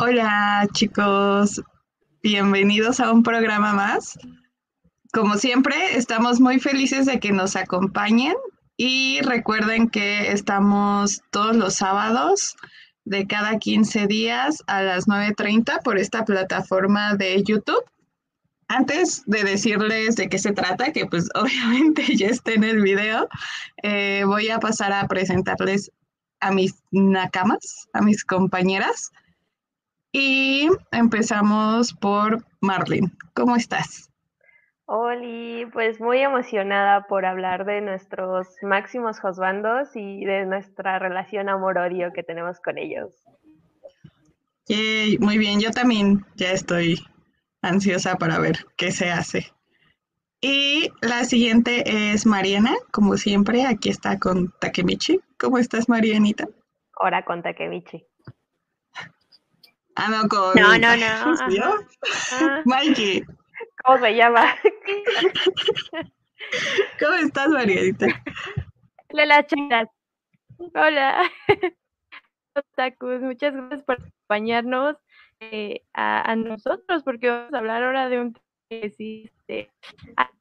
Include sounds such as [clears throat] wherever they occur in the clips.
Hola chicos, bienvenidos a un programa más. Como siempre, estamos muy felices de que nos acompañen y recuerden que estamos todos los sábados de cada 15 días a las 9.30 por esta plataforma de YouTube. Antes de decirles de qué se trata, que pues [laughs] obviamente ya está en el video, eh, voy a pasar a presentarles a mis nakamas, a mis compañeras. Y empezamos por Marlene. ¿Cómo estás? Oli, pues muy emocionada por hablar de nuestros máximos josbandos y de nuestra relación amor-odio que tenemos con ellos. muy bien, yo también ya estoy ansiosa para ver qué se hace. Y la siguiente es Mariana, como siempre, aquí está con Takemichi. ¿Cómo estás, Marianita? Ahora con Takemichi. Ah, no, con... No, no, no. Mikey. ¿Cómo se llama? [laughs] ¿Cómo estás, Marianita? Hola, chicas. Hola. Muchas gracias por acompañarnos eh, a, nosotros, porque vamos a hablar ahora de un tema que existe.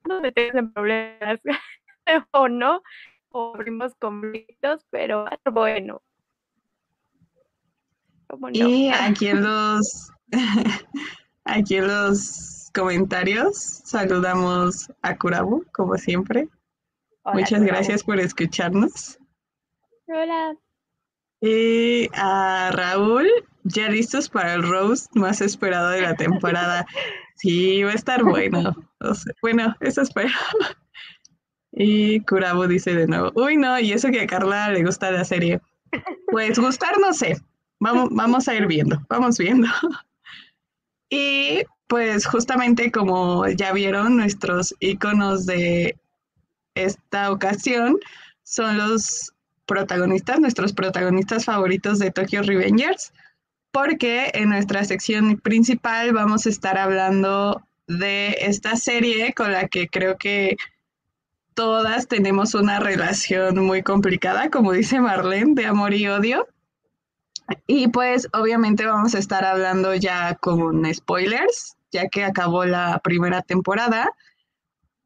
No metemos en problemas, [laughs] o no, o abrimos conflictos, pero bueno. Y aquí en los, [laughs] aquí en los comentarios. Saludamos a Kurabu, como siempre. Muchas gracias por escucharnos. Hola. Y a Raúl, ya listos para el roast más esperado de la temporada. [laughs] Sí, va a estar bueno. bueno, eso espero. Y Kurabu dice de nuevo, uy no, y eso que a Carla le gusta la serie. Pues gustar no sé. Vamos, vamos a ir viendo, vamos viendo. [laughs] Y pues justamente como ya vieron, nuestros iconos de esta ocasión son los protagonistas, nuestros protagonistas favoritos de Tokyo Revengers, porque en nuestra sección principal vamos a estar hablando de esta serie con la que creo que todas tenemos una relación muy complicada, como dice Marlene, de amor y odio. Y pues obviamente vamos a estar hablando ya con spoilers, ya que acabó la primera temporada.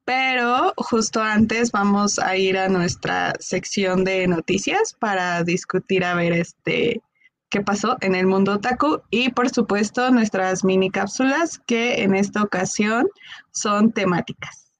Pero justo antes vamos a ir a nuestra sección de noticias para discutir a ver este qué pasó en el mundo otaku y por supuesto nuestras mini cápsulas que en esta ocasión son temáticas.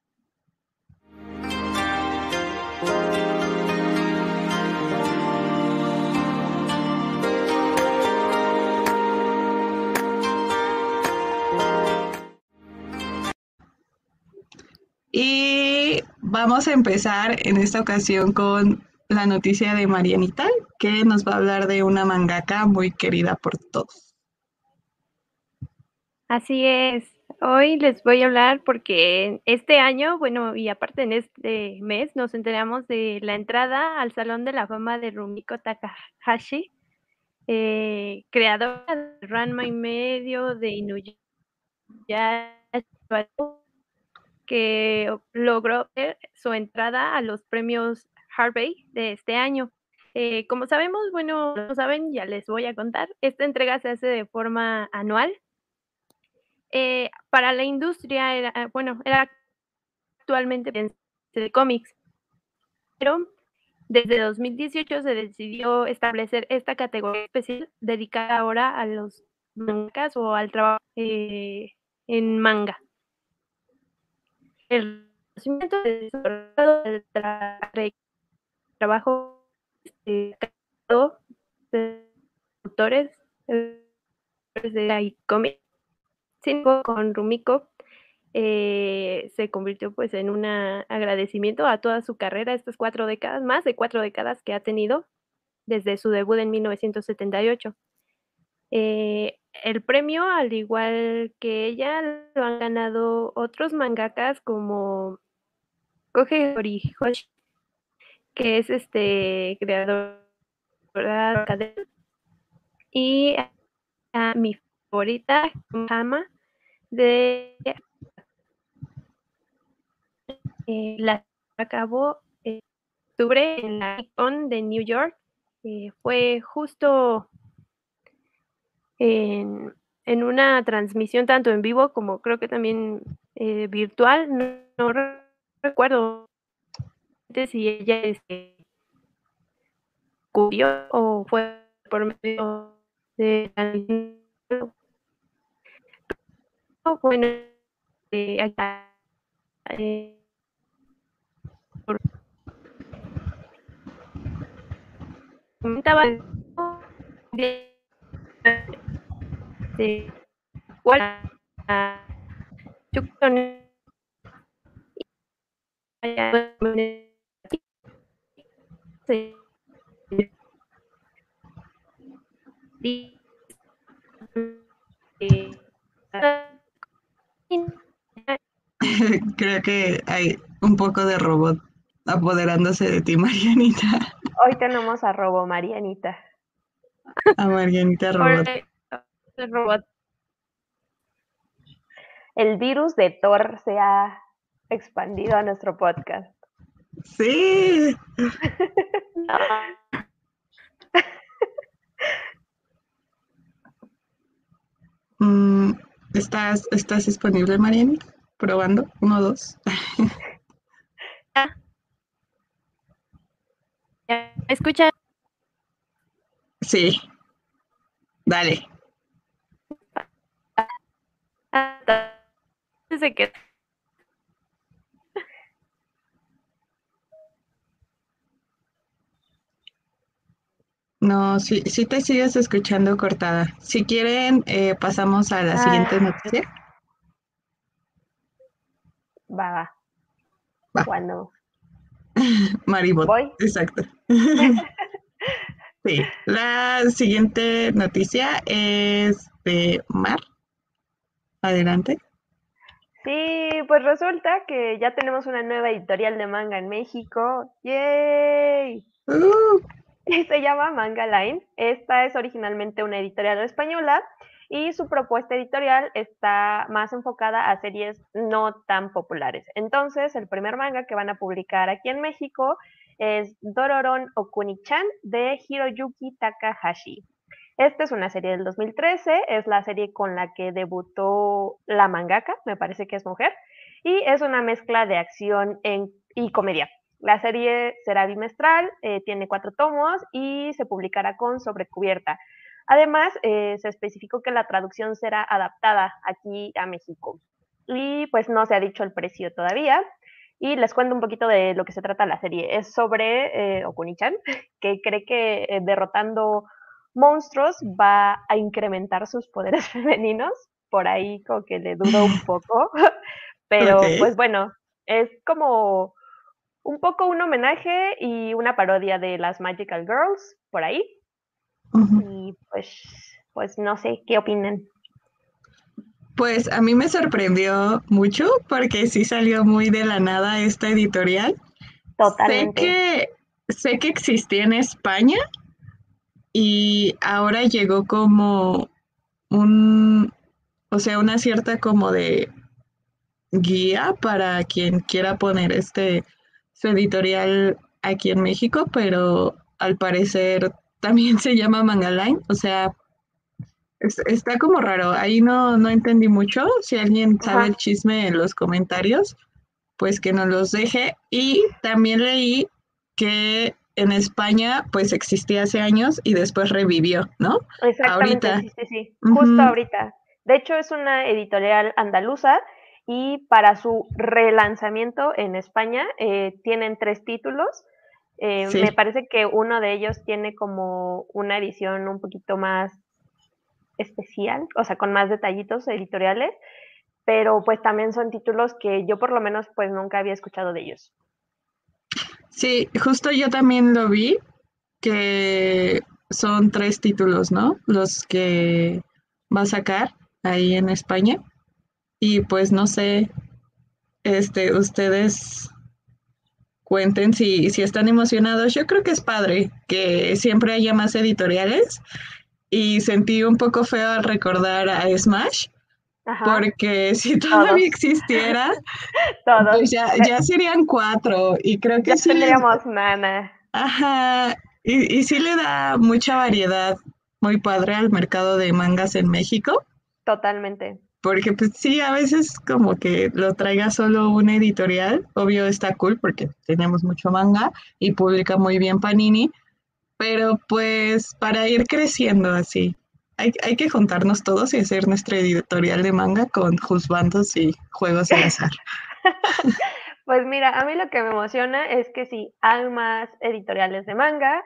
Y vamos a empezar en esta ocasión con la noticia de Marianita, que nos va a hablar de una mangaka muy querida por todos. Así es. Hoy les voy a hablar porque este año, bueno, y aparte en este mes, nos enteramos de la entrada al Salón de la Fama de Rumiko Takahashi, eh, creadora de Ranma y medio, de Inuyasha, que logró su entrada a los premios Harvey de este año. Eh, como sabemos, bueno, no saben, ya les voy a contar, esta entrega se hace de forma anual. Eh, para la industria, era, ah, bueno, era actualmente de cómics, pero desde 2018 se decidió establecer esta categoría especial dedicada ahora a los mangas o al trabajo eh, en manga el conocimiento del trabajo de autores de la iComic con Rumiko eh, se convirtió pues en un agradecimiento a toda su carrera, estas cuatro décadas, más de cuatro décadas que ha tenido desde su debut en 1978. Eh, el premio, al igual que ella, lo han ganado otros mangakas como Koge Horihoshi, que es este creador de y a, mi favorita, Hama, de eh, la acabó en octubre en la Icon de New York. Eh, fue justo en, una transmisión tanto en vivo como creo que también eh, virtual. No, recuerdo si ella este, cubrió o fue por medio de bueno eh, cuál yo [laughs] Creo que hay un poco de robot apoderándose de ti, [laughs] Marianita. Hoy tenemos a Robo Marianita. A Marianita Robot. El robot. El virus de Thor se ha expandido a nuestro podcast. Sí. Mm, ¿Estás, ¿Estás disponible, Marianita? Probando. Uno, dos. [laughs] ¿Me escucha? Sí. Dale. Desde que No, sí, sí te sigues escuchando cortada. Si quieren, eh, pasamos a la siguiente Ah. noticia. Va, va. Va. Cuando [laughs] Maribot. voy, Exacto. [laughs] Sí, la siguiente noticia es de Mar. Adelante. Sí, pues resulta que ya tenemos una nueva editorial de manga en México. ¡Yay! Uh, Y [laughs] se llama Manga Line. Esta es originalmente una editorial española y su propuesta editorial está más enfocada a series no tan populares. Entonces, el primer manga que van a publicar aquí en México es Dororon Okuni-chan de Hiroyuki Takahashi. Esta es una serie del 2013, es la serie con la que debutó la mangaka, me parece que es mujer, y es una mezcla de acción y comedia. La serie será bimestral, eh, tiene cuatro tomos y se publicará con sobrecubierta. Además, eh, se especificó que la traducción será adaptada aquí a México. Y pues no se ha dicho el precio todavía. Y les cuento un poquito de lo que se trata la serie. Es sobre eh, Okuni-chan, [laughs] que cree que eh, derrotando monstruos va a incrementar sus poderes [laughs] femeninos. Por ahí como que le dudo un [laughs] poco. Pero pues bueno, es como un poco un homenaje y una parodia de las Magical Girls por ahí. Y pues, pues no sé, ¿qué opinan? Pues a mí me sorprendió mucho porque sí salió muy de la nada esta editorial. Sé Totalmente. que, sé que existía en España y ahora llegó como un, o sea, una cierta como de guía para quien quiera poner este su editorial aquí en México, pero al parecer también [laughs] se llama Mangaline, o sea, es- está como raro. Ahí no, no entendí mucho. Si alguien sabe Ajá. el chisme en los comentarios, pues que nos los deje. Y también leí que en España pues existía hace años y después revivió, ¿no? Exactamente, ahorita. sí, sí, justo ahorita. De hecho, es una editorial andaluza y para su relanzamiento en España eh, tienen tres títulos. Eh, Sí. Me parece que uno de ellos tiene como una edición un poquito más especial, o sea, con más detallitos editoriales, pero pues también son títulos que yo por lo menos pues nunca había escuchado de ellos. Sí, justo yo también lo vi, que son tres títulos, ¿no? Los que va a sacar ahí en España. Y pues no sé, este, ustedes cuenten si, si están emocionados. Yo creo que es padre que siempre haya más editoriales. Y sentí un poco feo al recordar a Smash, Ajá, porque si todavía Todos. existiera, [laughs] todos. pues ya, ya serían cuatro. Y creo que Ya sí les- tendríamos nana. Ajá, y, y sí le da mucha variedad muy padre al mercado de mangas en México. Totalmente. Porque pues sí, a veces como que lo traiga solo una editorial, obvio está cool porque tenemos mucho manga y publica muy bien Panini, pero pues para ir creciendo así, hay, hay que juntarnos todos y hacer nuestra editorial de manga con juzbandos y juegos de azar. [laughs] Pues mira, a mí lo que me emociona es que si hay más editoriales de manga,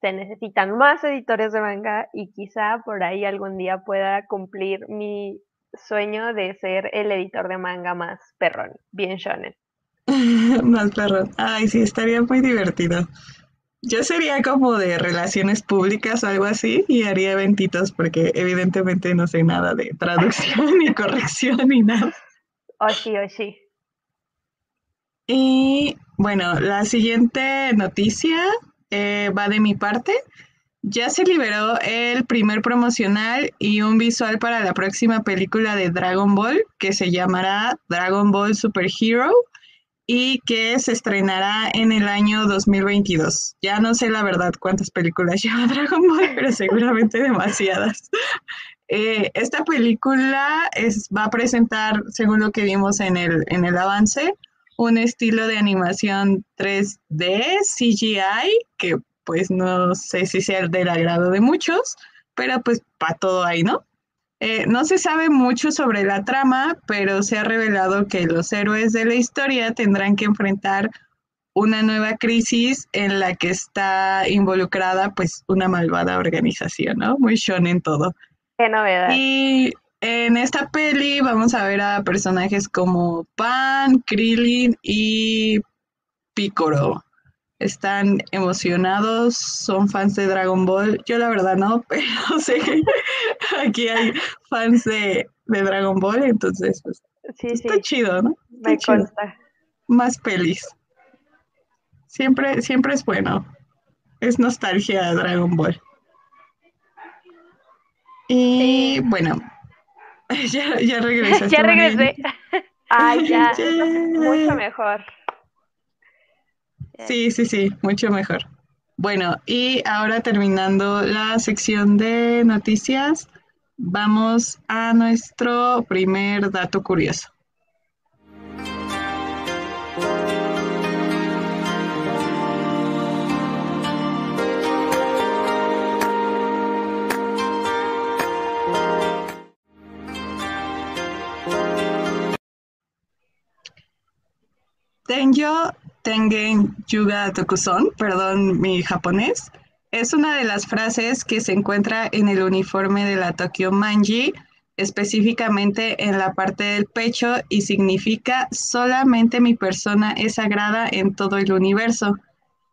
se necesitan más editores de manga y quizá por ahí algún día pueda cumplir mi sueño de ser el editor de manga más perrón, bien shonen. [laughs] más perrón. Ay, sí, estaría muy divertido. Yo sería como de relaciones públicas o algo así y haría eventitos porque evidentemente no sé nada de traducción ni corrección ni nada. Oh, sí, oh, sí. Y bueno, la siguiente noticia eh, va de mi parte. Ya se liberó el primer promocional y un visual para la próxima película de Dragon Ball que se llamará Dragon Ball Super Hero y que se estrenará en el año 2022. Ya no sé la verdad cuántas películas [laughs] lleva Dragon Ball, pero seguramente demasiadas. [laughs] Eh, esta película es, va a presentar, según lo que vimos en el, en el avance, un estilo de animación 3D, CGI, que pues no sé si sea del agrado de muchos, pero pues para todo ahí, ¿no? Eh, no se sabe mucho sobre la trama, pero se ha revelado que los héroes de la historia tendrán que enfrentar una nueva crisis en la que está involucrada pues una malvada organización, ¿no? Muy shonen todo. Qué novedad. Y en esta peli vamos a ver a personajes como Pan, Krillin y Piccolo. Están emocionados, son fans de Dragon Ball. Yo la verdad no, [laughs] pero sé que aquí hay fans de, Dragon Ball, entonces pues, está chido, ¿no? Me consta. Más pelis. Siempre, siempre es bueno. Es nostalgia de Dragon Ball. Y bueno, [laughs] ya, ya regresé. [laughs] ya regresé. Ay, ya, mucho mejor. Sí, sí, sí, mucho mejor. Bueno, y ahora terminando la sección de noticias, vamos a nuestro primer dato curioso. Tenjo Tengen Yuga Tokuson, perdón mi japonés, es una de las frases que se encuentra en el uniforme de la Tokyo Manji, específicamente en la parte del pecho y significa solamente mi persona es sagrada en todo el universo.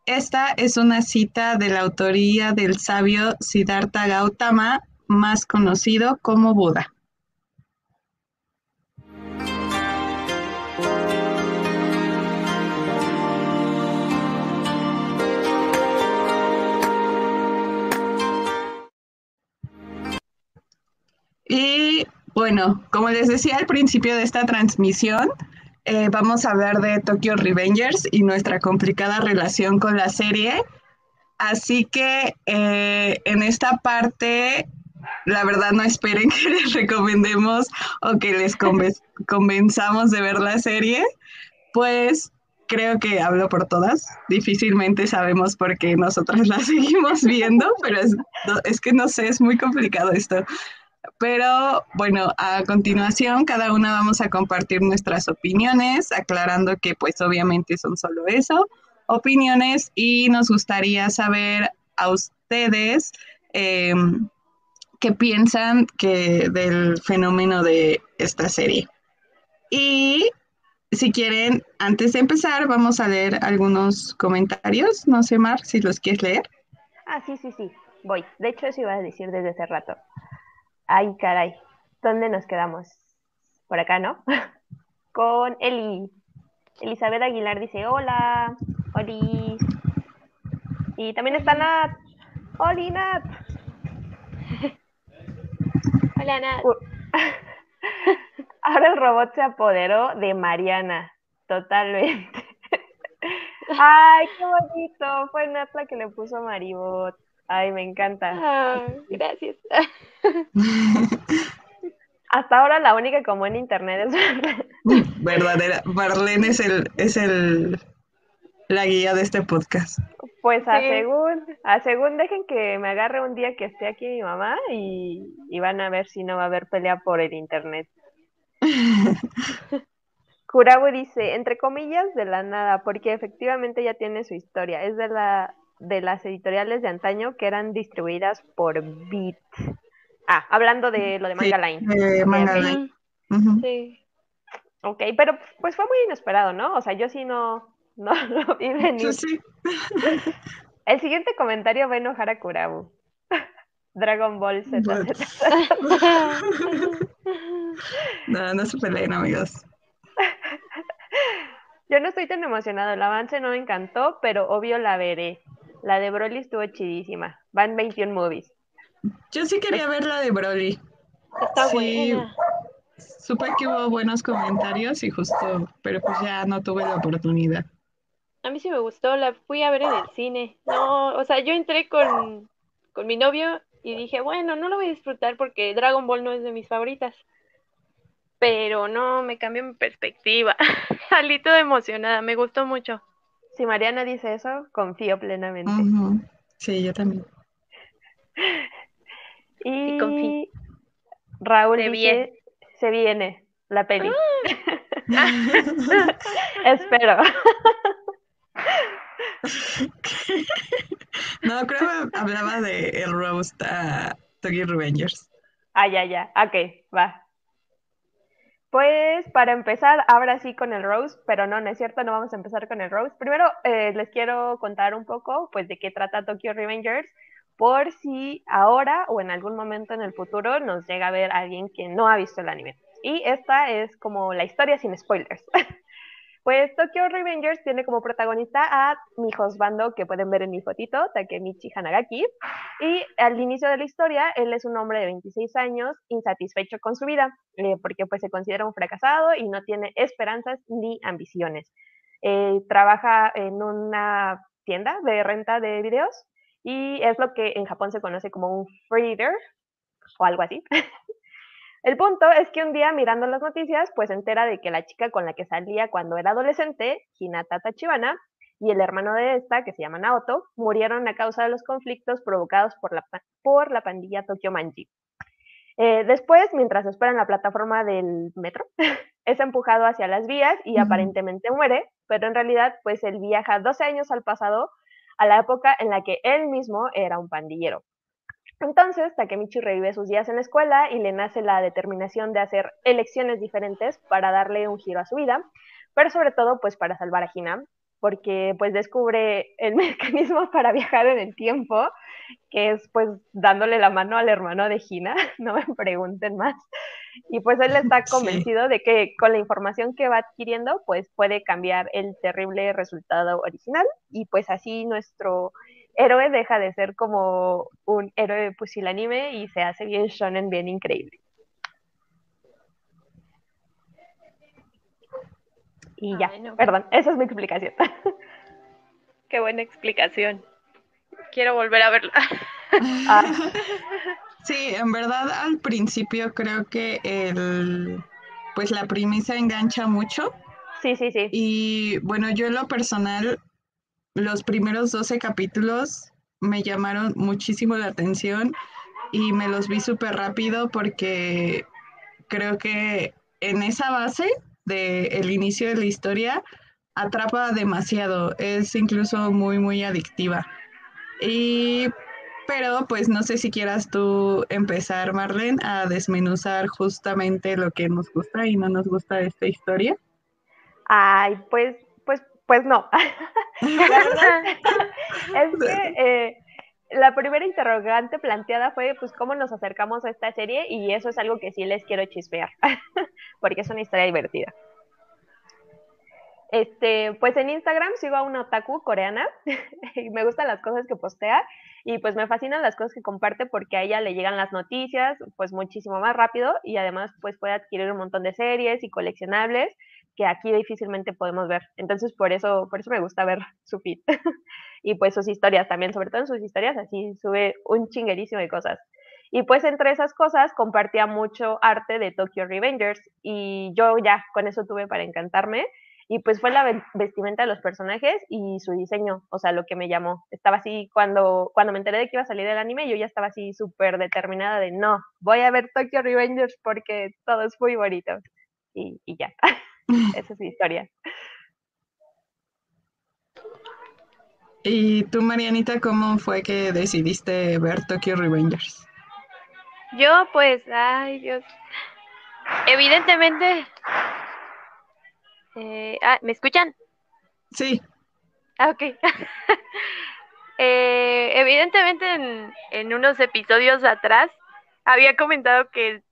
Esta es una cita de la autoría del sabio Siddhartha Gautama, más conocido como Buda. Y bueno, como les decía al principio de esta transmisión, eh, vamos a hablar de Tokyo Revengers y nuestra complicada relación con la serie. Así que eh, en esta parte, la verdad no esperen [laughs] que les recomendemos o que les [laughs] convenzamos de ver la serie, pues creo que hablo por todas. Difícilmente sabemos por qué nosotras [laughs] la seguimos viendo, pero es, es que no sé, es muy complicado esto. Pero bueno, a continuación cada una vamos a compartir nuestras opiniones, aclarando que pues obviamente son solo eso, opiniones y nos gustaría saber a ustedes em, qué piensan que del fenómeno de esta serie. Y si quieren, antes de empezar, vamos a leer algunos comentarios. No sé, Mar, si los quieres leer. Ah, sí, sí, sí, voy. De hecho, eso iba a decir desde hace rato. Ay, caray. ¿Dónde nos quedamos? Por acá, ¿no? [laughs] Con Eli. Elizabeth Aguilar dice, hola, Oli. Y también está Nat. Oli, Nat. [laughs] Hola, Nat. [laughs] Ahora el robot se apoderó de Mariana. Totalmente. Ay, qué bonito. Fue Nat la que le puso Maribot. Ay, me encanta. Ah, gracias. [laughs] Hasta ahora la única como en internet es Verdadera. Marlene es el, es el la guía de este podcast. Pues a según, a según dejen que me agarre un día que esté aquí mi mamá y, y van a ver si no va a haber pelea por el internet. [laughs] Kurabu dice, entre comillas, de la nada, porque efectivamente ya tiene su historia. Es de la de las editoriales de antaño que eran distribuidas por Beat. Ah, hablando de lo de Manga Line. Manga Line. Sí. Ok, pero pues fue muy inesperado, ¿no? O sea, yo sí no, no [laughs] lo vi venir. Sí, [laughs] El siguiente comentario va a enojar a Kurabu. [laughs] Dragon Ball Z. no, no se peleen, amigos. Yo no estoy tan emocionado. El avance no me encantó, pero obvio la veré. La de Broly estuvo chidísima. Van 21 movies. Yo sí quería ver la de Broly. Está buena. Supe que hubo buenos comentarios y justo, pero pues ya no tuve la oportunidad. A mí sí me gustó, la fui a ver en el cine. No, o sea, yo entré con, con mi novio y dije, bueno, no lo voy a disfrutar porque Dragon Ball no es de mis favoritas. Pero no, me cambió mi perspectiva. [laughs] Salí toda emocionada, me gustó mucho. Si Mariana dice eso, confío plenamente. Sí, yo también. [laughs] Y Raúl se dice, viene. se viene la peli. Ah. [laughs] Espero. [laughs] no, creo que hablaba de el roast a Tokyo Revengers. Ah, ya, ya. Ok, va. Pues para empezar, ahora sí con el Rose, pero no, no es cierto, no vamos a empezar con el Rose. Primero eh, les quiero contar un poco pues de qué trata Tokyo Revengers, por si ahora o en algún momento en el futuro nos llega a ver alguien que no ha visto el anime. Y esta es como la historia sin spoilers. [laughs] Pues Tokyo Revengers tiene como protagonista a mi husbando que pueden ver en mi fotito, Takemichi Hanagaki. Y al inicio de la historia, él es un hombre de 26 años, insatisfecho con su vida, eh, porque pues se considera un fracasado y no tiene esperanzas ni ambiciones. Eh, trabaja en una tienda de renta de videos y es lo que en Japón se conoce como un freezer o algo así. [laughs] El punto es que un día mirando las noticias, pues se entera de que la chica con la que salía cuando era adolescente, Hinata Tachibana, y el hermano de esta, que se llama Naoto, murieron a causa de los conflictos provocados por la, por la pandilla Tokyo Manji. Eh, después, mientras espera en la plataforma del metro, [laughs] es empujado hacia las vías y aparentemente muere, pero en realidad, pues él viaja 12 años al pasado, a la época en la que él mismo era un pandillero. Entonces, Takemichi revive sus días en la escuela y le nace la determinación de hacer elecciones diferentes para darle un giro a su vida, pero sobre todo pues para salvar a Hina, porque pues descubre el [laughs] mecanismo para viajar en el tiempo, que es pues dándole la mano al hermano de Hina, [laughs] no me pregunten más. Y pues él está [laughs] convencido de que con la información que va adquiriendo pues puede cambiar el terrible resultado original y pues así nuestro héroe deja de ser como un héroe pusilanime y se hace bien shonen, bien increíble. Y ya, perdón, esa es mi explicación. [laughs] Qué buena explicación. Quiero volver a verla. [laughs] Ah. [laughs] Sí, en verdad al principio creo que el, pues la premisa engancha mucho. Sí, sí, sí. Y bueno, yo en lo personal los primeros 12 capítulos me llamaron muchísimo la atención y me los vi súper rápido porque creo que en esa base del inicio de la historia atrapa demasiado, es incluso muy, muy adictiva. Y, pero pues no sé si quieras tú empezar, Marlene, a desmenuzar justamente lo que nos gusta y no nos gusta de esta historia. Ay, pues pues no. [laughs] la verdad [laughs] es que eh, la primera interrogante planteada fue, pues, ¿cómo nos acercamos a esta serie? Y eso es algo que sí les quiero chispear, [laughs] porque es una historia divertida. Este, pues en Instagram sigo a una otaku coreana y me gustan las cosas que postea y pues me fascinan las cosas que comparte porque a ella le llegan las noticias pues muchísimo más rápido y además pues puede adquirir un montón de series y coleccionables que aquí difícilmente podemos ver. Entonces, por eso, por eso me gusta ver su feed. [laughs] y pues sus historias también, sobre todo sus historias, así sube un chinguerísimo de cosas. Y pues entre esas cosas compartía mucho arte de Tokyo Revengers y yo ya con eso tuve para encantarme. Y pues fue la vestimenta de los personajes y su diseño, o sea, lo que me llamó. Estaba así, cuando, cuando me enteré de que iba a salir el anime, yo ya estaba así súper determinada de no, voy a ver Tokyo Revengers porque todo es muy bonito. Y, y ya, [laughs] [laughs] esa es mi historia. ¿Y tú, Marianita, cómo fue que decidiste ver Tokyo Revengers? Yo, pues, ay Dios. Evidentemente. Eh, ah, ¿Me escuchan? Sí. Ah, ok. [laughs] eh, evidentemente, en, en unos episodios atrás, había comentado que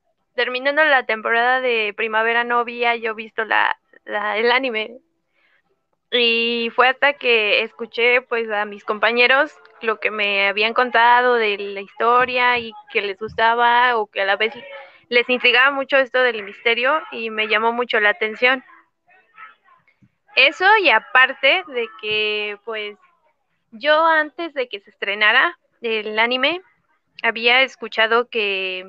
terminando la temporada de primavera no había yo visto la, el anime. Y fue hasta que escuché pues a mis compañeros lo que me habían contado de la historia y que les gustaba o que a la vez les intrigaba mucho esto del misterio y me llamó mucho la atención. Eso y aparte de que pues yo antes de que se estrenara el anime había escuchado que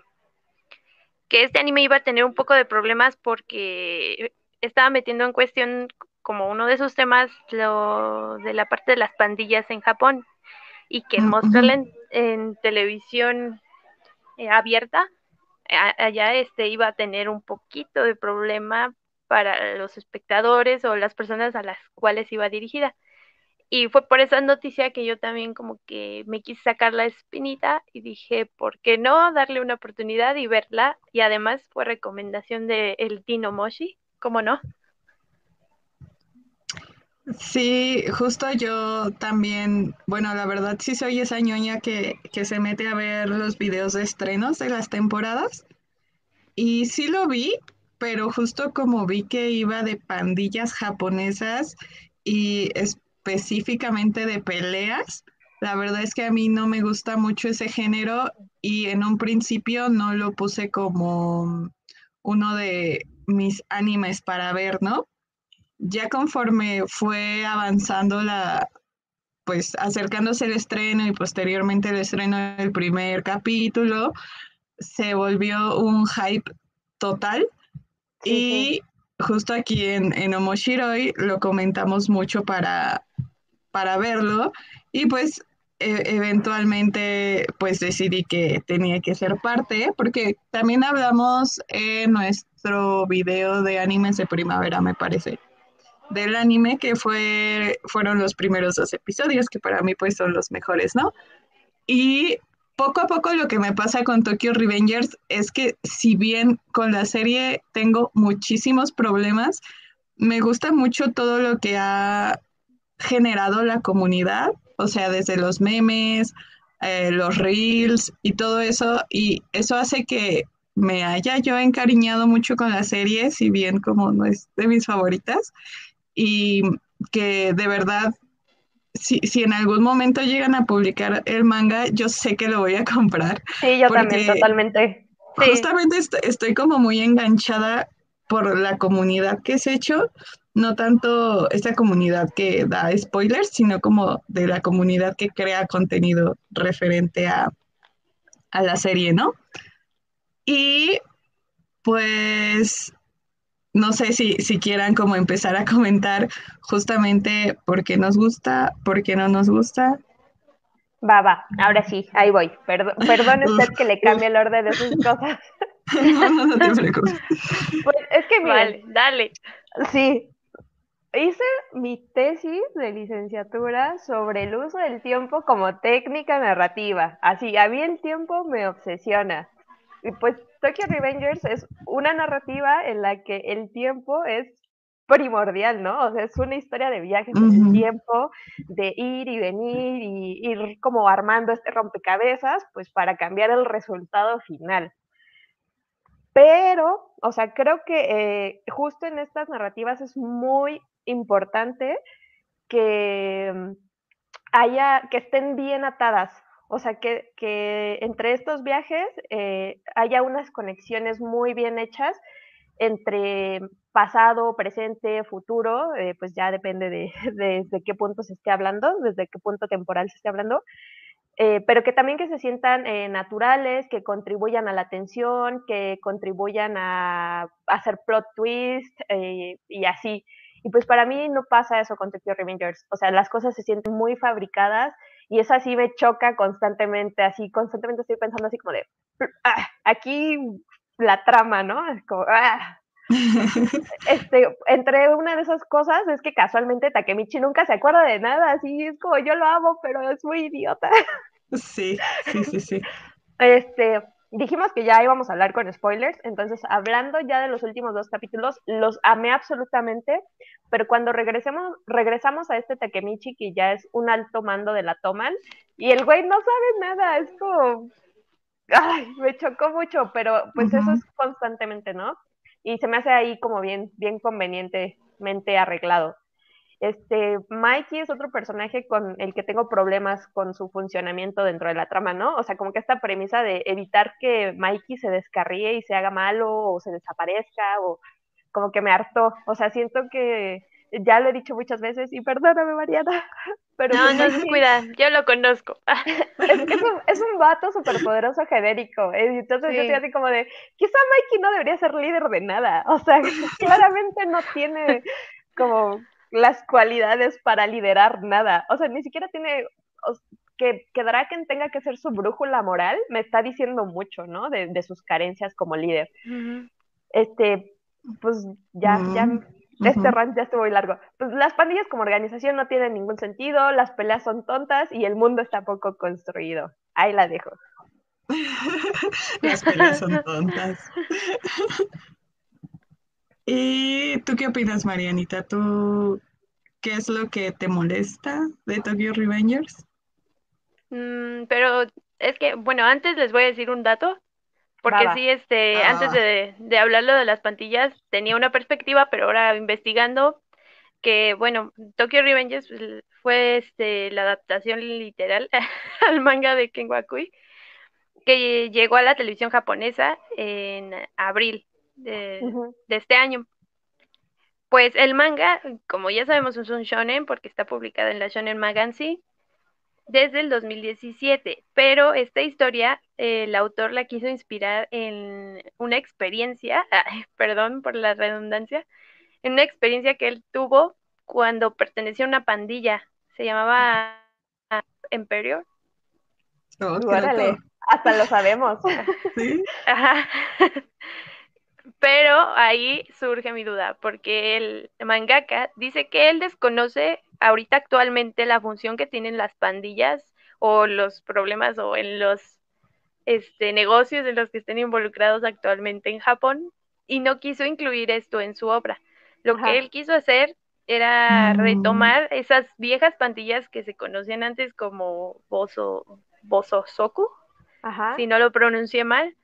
que este anime iba a tener un poco de problemas porque estaba metiendo en cuestión como uno de esos temas lo de la parte de las pandillas en Japón y que mostrarla en, televisión eh, abierta allá este iba a tener un poquito de problema para los espectadores o las personas a las cuales iba dirigida. Y fue por esa noticia que yo también como que me quise sacar la espinita y dije, ¿por qué no darle una oportunidad y verla? Y además fue recomendación de el Tino Moshi, ¿cómo no? Sí, justo yo también, bueno, la verdad sí soy esa ñoña que, que se mete a ver los videos de estrenos de las temporadas. Y sí lo vi, pero justo como vi que iba de pandillas japonesas y específicamente de peleas, la verdad es que a mí no me gusta mucho ese género y en un principio no lo puse como uno de mis animes para ver, ¿no? ya conforme fue avanzando la, pues acercándose el estreno y posteriormente el estreno del primer capítulo, se volvió un hype total. y justo aquí en, en Omoshiroi lo comentamos mucho para, para verlo. Y pues e, eventualmente pues decidí que tenía que ser parte, porque también hablamos en nuestro video de animes de primavera, me parece del anime, que fue, fueron los primeros dos episodios, que para mí pues son los mejores, ¿no? Y poco a poco lo que me pasa con Tokyo Revengers es que si bien con la serie tengo muchísimos problemas, me gusta mucho todo lo que ha generado la comunidad, o sea, desde los memes, eh, los reels y todo eso, y eso hace que me haya yo encariñado mucho con la serie, si bien como no es de mis favoritas, y que de verdad, si, si en algún momento llegan a publicar el manga, yo sé que lo voy a comprar. Sí, yo también, totalmente. Justamente estoy, como muy enganchada por la comunidad que se hecho, no tanto esta comunidad que da spoilers, sino como de la comunidad que crea contenido referente a, a la serie, ¿no? Y pues no sé si, si quieran como empezar a comentar justamente por qué nos gusta, por qué no nos gusta. Va, va, ahora sí, ahí voy. [laughs] Perdón, perdón usted que le cambie el orden de sus cosas. [laughs] No, no, no te [laughs] preocupes. Pues es que vale, dale. Sí, hice mi tesis de licenciatura sobre el uso del tiempo como técnica narrativa. Así, a mí el tiempo me obsesiona. Y pues Tokyo Revengers es una narrativa en la que el tiempo es primordial, ¿no? O sea, es una historia de viajes en el tiempo, de ir y venir y ir como armando este rompecabezas, pues para cambiar el resultado final. Pero, o sea, creo que eh, justo en estas narrativas es muy importante que mm, haya, que estén bien atadas, o sea, que, entre estos viajes eh, haya unas conexiones muy bien hechas entre pasado, presente, futuro, eh, pues ya depende de, [laughs] desde qué punto se esté hablando, desde qué punto temporal se esté hablando, eh, pero que también que se sientan naturales, que contribuyan a la atención, que contribuyan a, hacer plot twist y así. Y pues para mí no pasa eso con Tokyo Revengers, o sea, las cosas se sienten muy fabricadas y eso así me choca constantemente, así constantemente estoy pensando así como de, ah, aquí la trama, ¿no? Es como, ah. [laughs] este, entre una de esas cosas es que casualmente Takemichi nunca se acuerda de nada, así es como yo lo amo, pero es muy idiota. Sí, sí, sí, sí. [laughs] Este, dijimos que ya íbamos a hablar con spoilers, entonces hablando ya de los últimos dos capítulos, los amé absolutamente, pero cuando regresemos, regresamos a este Takemichi, que ya es un alto mando de la Toman, y el güey no sabe nada, es como, ay, me chocó mucho, pero pues eso es constantemente, ¿no? Y se me hace ahí como bien, bien convenientemente arreglado. Este, Mikey es otro personaje con el que tengo problemas con su funcionamiento dentro de la trama, ¿no? O sea, como que esta premisa de evitar que Mikey se descarríe y se haga malo o se desaparezca o como que me hartó. O sea, siento que ya lo he dicho muchas veces y perdóname, Mariana. [laughs] Pero no, no se cuida, yo lo conozco. [laughs] es que es un, es un vato superpoderoso genérico. ¿eh? Entonces yo estoy así como de, quizá Mikey no debería ser líder de nada. O sea, [laughs] claramente no tiene como las cualidades para liderar nada. O sea, ni siquiera tiene que, que Draken tenga que ser su brújula moral, me está diciendo mucho, ¿no? De, de sus carencias como líder. Este, pues ya, ya, este rant ya estuvo muy largo. Pues las pandillas como organización no tienen ningún sentido, las peleas son tontas y el mundo está poco construido. Ahí la dejo. [laughs] las peleas son tontas. ¿Y tú qué opinas, Marianita? ¿Tú qué es lo que te molesta de Tokyo Revengers? Mm, pero es que, bueno, antes les voy a decir un dato, porque sí, este, antes ah. de, de hablarlo de las pantillas, tenía una perspectiva, pero ahora investigando, que bueno, Tokyo Revengers fue este, la adaptación literal [laughs] al manga de Ken Wakui, que llegó a la televisión japonesa en abril de, este año. Pues el manga, como ya sabemos, es un shonen porque está publicado en la Shonen Magazine desde el 2017, pero esta historia el autor la quiso inspirar en una experiencia, [laughs] perdón por la redundancia, en una experiencia que él tuvo cuando pertenecía a una pandilla, se llamaba Imperior. Oh, hasta lo sabemos. [laughs] ¿Sí? Ajá. Pero ahí surge mi duda, porque el mangaka dice que él desconoce ahorita actualmente la función que tienen las pandillas o los problemas o en los este, negocios en los que estén involucrados actualmente en Japón y no quiso incluir esto en su obra. Lo que él quiso hacer era mm. retomar esas viejas pandillas que se conocían antes como Bozo, Bozo Soku, si no lo pronuncié mal,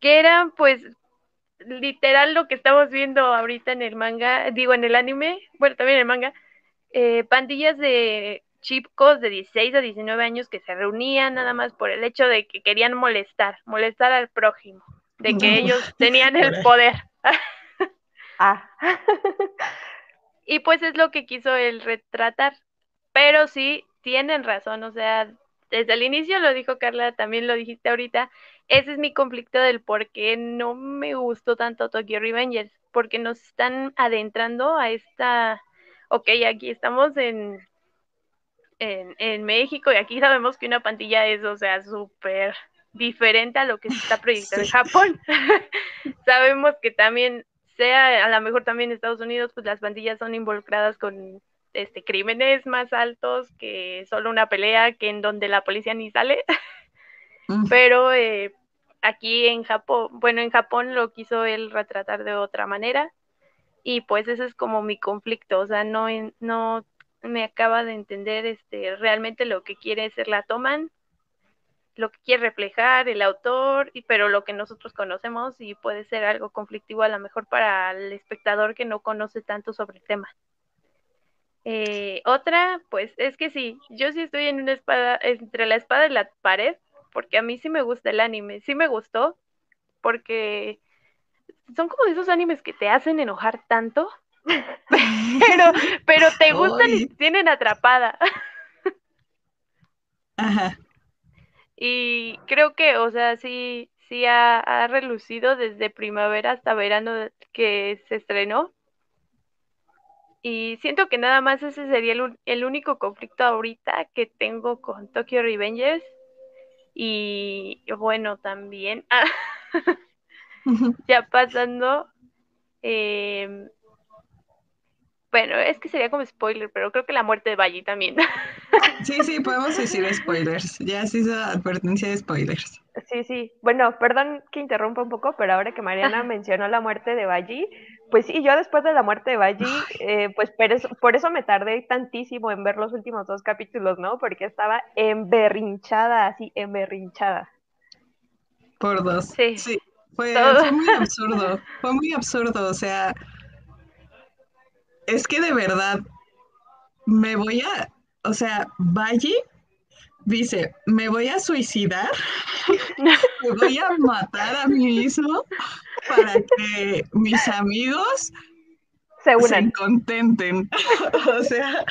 que eran pues literal lo que estamos viendo ahorita en el manga, digo en el anime, bueno, también en el manga, eh, pandillas de chicos de 16 a 19 años que se reunían nada más por el hecho de que querían molestar, molestar al prójimo, de que ellos tenían el [laughs] poder. ah. [laughs] y pues es lo que quiso el retratar, pero sí tienen razón, o sea, desde el inicio lo dijo Carla, también lo dijiste ahorita, ese es mi conflicto del por qué no me gustó tanto Tokyo Revengers, porque nos están adentrando a esta, ok, aquí estamos en, en, en México y aquí sabemos que una pantilla es, o sea, súper diferente a lo que se está proyectando en Japón. [laughs] sabemos que también, sea a lo mejor también en Estados Unidos, pues las pandillas son involucradas con este crímenes más altos que solo una pelea que en donde la policía ni sale. [laughs] Pero eh, aquí en Japón, bueno, en Japón lo quiso él retratar de otra manera y pues ese es como mi conflicto, o sea, no, no me acaba de entender este, realmente lo que quiere ser la toman, lo que quiere reflejar el autor, y, pero lo que nosotros conocemos y puede ser algo conflictivo a lo mejor para el espectador que no conoce tanto sobre el tema. Eh, otra, pues es que sí, yo sí estoy en una espada, entre la espada y la pared, porque a mí sí me gusta el anime, sí me gustó, porque son como de esos animes que te hacen enojar tanto, [laughs] pero, pero te gustan y te tienen atrapada. [laughs] Ajá. Y creo que, o sea, sí, sí ha, ha relucido desde primavera hasta verano que se estrenó. Y siento que nada más ese sería el, el único conflicto ahorita que tengo con Tokyo Revengers. Y bueno, también, [laughs] ya pasando, em, bueno, es que sería como spoiler, pero creo que la muerte de Baji también. [laughs] Sí, sí, podemos decir spoilers. Ya se hizo advertencia de spoilers. Sí, sí. Bueno, perdón que interrumpa un poco, pero ahora que Mariana mencionó la muerte de Baji, pues sí, yo después de la muerte de Baji, eh, pues por eso, por eso me tardé tantísimo en ver los últimos dos capítulos, ¿no? Porque estaba emberrinchada, así, emberrinchada. Por dos. Sí. Sí, fue, fue muy [laughs] absurdo. Fue muy absurdo. O sea, es que de verdad me voy a. O sea, Valle dice: Me voy a suicidar, [laughs] me voy a matar a mí mismo para que mis amigos Se se unan. contenten. [laughs] O sea,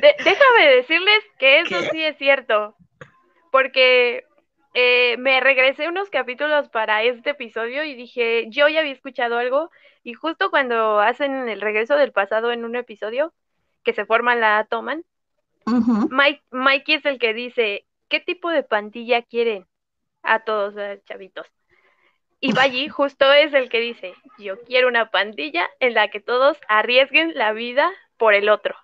De- déjame decirles que eso ¿Qué? sí es cierto, porque eh, me regresé unos capítulos para este episodio y dije, yo ya había escuchado algo y justo cuando hacen el regreso del pasado en un episodio, que se forman la toman, Mike, Mikey es el que dice, ¿qué tipo de pandilla quieren? A todos los chavitos. Y [laughs] Bayi justo es el que dice, yo quiero una pandilla en la que todos arriesguen la vida por el otro.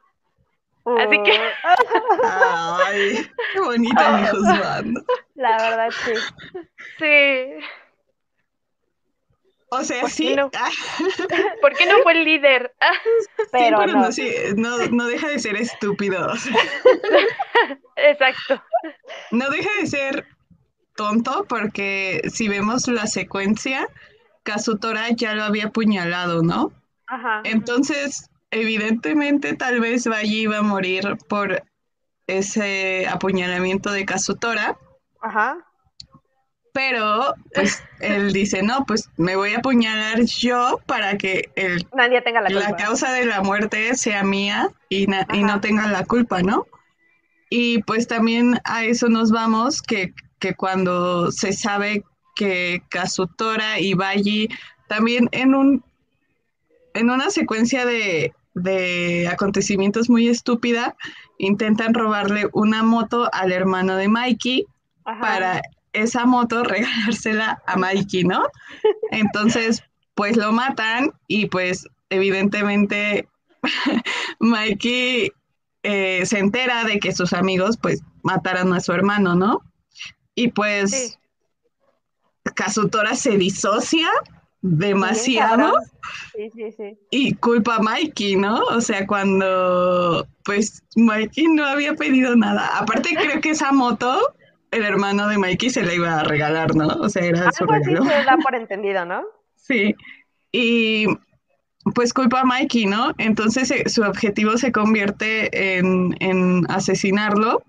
Así que- Uh, [laughs] Ay, qué bonito mi juzgando. la verdad, sí. Sí. O sea, ¿Por qué sí. no? [laughs] ah, [laughs] ¿Por qué no fue el líder? Ah, sí, Pero pero no. no, sí, no, no deja de ser estúpido. o [laughs] sea, exacto. no deja de ser tonto porque si vemos la secuencia, Kazutora ya lo había apuñalado, ¿no? Ajá. Entonces, evidentemente, tal vez Bayi iba a morir por ese apuñalamiento de Kazutora, Ajá. Pero pues él dice, no, pues me voy a apuñalar yo para que el Nadie tenga la la causa de la muerte sea mía y, y no tenga la culpa, ¿no? Y pues también a eso nos vamos, que, que cuando se sabe que Kazutora y Bayi, también en un en una secuencia de, de acontecimientos muy estúpida, intentan robarle una moto al hermano de Mikey Ajá. para esa moto [laughs] regalársela a Mikey, ¿no? Entonces, pues lo matan y pues evidentemente [laughs] Mikey eh, se entera de que sus amigos pues mataron a su hermano, ¿no? Y pues Sí. Kazutora se disocia demasiado sí, sí. y culpa a Mikey, ¿no? O sea, cuando pues Mikey no había pedido nada. Aparte creo que esa moto, el hermano de Mikey se la iba a regalar, ¿no? O sea, era su Algo así regalo. se da por [laughs] entendido, ¿no? Sí. Y pues culpa a Mikey, ¿no? Entonces eh, su objetivo se convierte en, en asesinarlo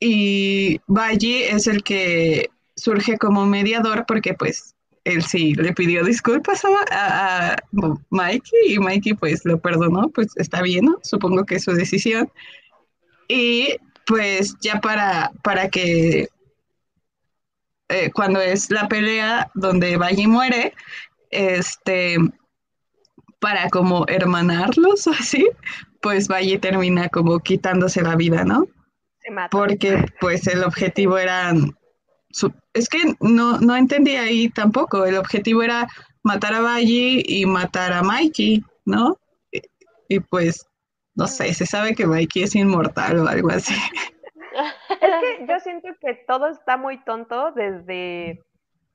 y Baji es el que surge como mediador porque pues él sí le pidió disculpas a, a- a Mikey y Mikey pues lo perdonó, pues está bien, ¿no? Supongo que es su decisión. Y pues ya para, para que eh, cuando es la pelea donde Baji muere, este, para como hermanarlos o [laughs] así, pues Valle termina como quitándose la vida, ¿no? Se mata. Porque pues el objetivo era, es que no, no entendí ahí tampoco, el objetivo era matar a Valle y matar a Mikey, ¿no? Y, y, pues, no sé, se sabe que Mikey es inmortal o algo así. Es que yo siento que todo está muy tonto desde,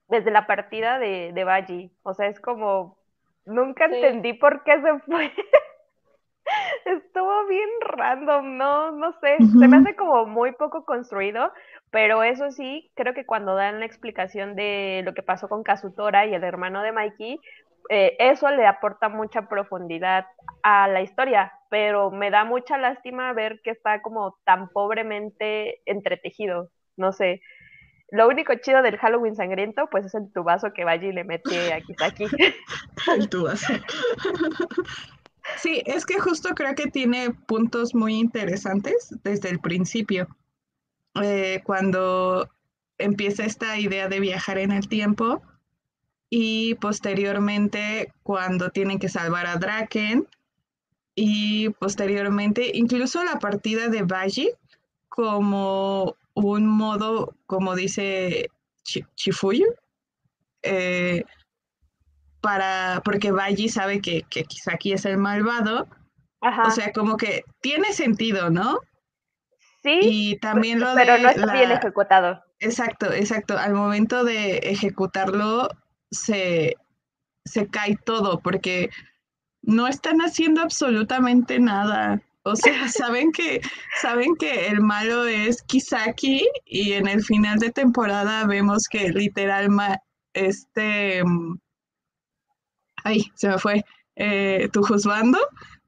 desde la partida de, de Baji. O sea, es como, nunca Sí. entendí por qué se fue. [laughs] Estuvo bien random, no, no sé, se me hace como muy poco construido, pero eso sí, creo que cuando dan la explicación de lo que pasó con Kazutora y el hermano de Mikey, eh, eso le aporta mucha profundidad a la historia, pero me da mucha lástima ver que está como tan pobremente entretejido, no sé. Lo único chido del Halloween sangriento, pues es el tubazo que Baji le mete a Kisaki. [laughs] el tubazo. Sí, es que justo creo que tiene puntos muy interesantes desde el principio. Eh, cuando empieza esta idea de viajar en el tiempo y posteriormente cuando tienen que salvar a Draken y posteriormente incluso la partida de Baji como un modo, como dice Chifuyu, eh, para, porque Baji sabe que, que es el malvado. O sea, como que tiene sentido, ¿no? Sí. Y también lo pero no está bien ejecutado. Exacto, exacto. Al momento de ejecutarlo se, se cae todo porque no están haciendo absolutamente nada. O sea, [laughs] saben que, saben que el malo es Kisaki y en el final de temporada vemos que literal este ay, se me fue, eh, tu juzgando,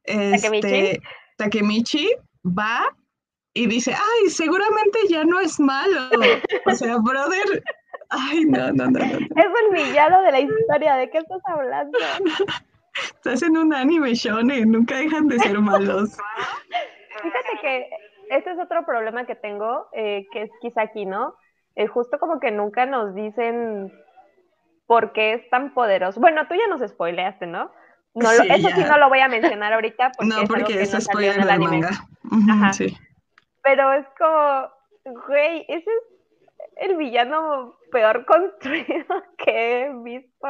este, Takemichi va y dice, ay, seguramente ya no es malo. O sea, brother, ay, no, no, no, no. Es el villano de la historia, ¿de qué estás hablando? [laughs] Estás en un anime shonen, nunca dejan de ser malos. [laughs] Fíjate que este es otro problema que tengo, eh, que es quizá aquí, ¿no? Eh, justo como que nunca nos dicen por qué es tan poderoso. Bueno, tú ya nos spoileaste, ¿no? no eso sí no lo voy a mencionar ahorita porque [laughs] no, porque es, spoiler del anime. Ajá. Sí. Pero es como, güey, ese es el villano peor [laughs] construido que he visto.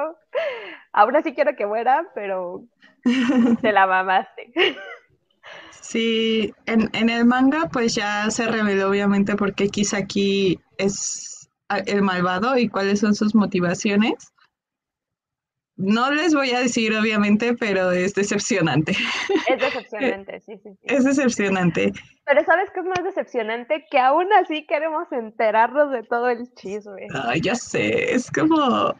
Ahora sí quiero que muera, pero [laughs] te la mamaste. Sí, en, en el manga pues ya se reveló obviamente por qué Kisaki es el malvado y cuáles son sus motivaciones. No les voy a decir, obviamente, pero es decepcionante. Es decepcionante, sí, sí, sí. Es decepcionante. Pero ¿sabes qué es más decepcionante? Que aún así queremos enterarnos de todo el chisme. Ay, ya sé, es como...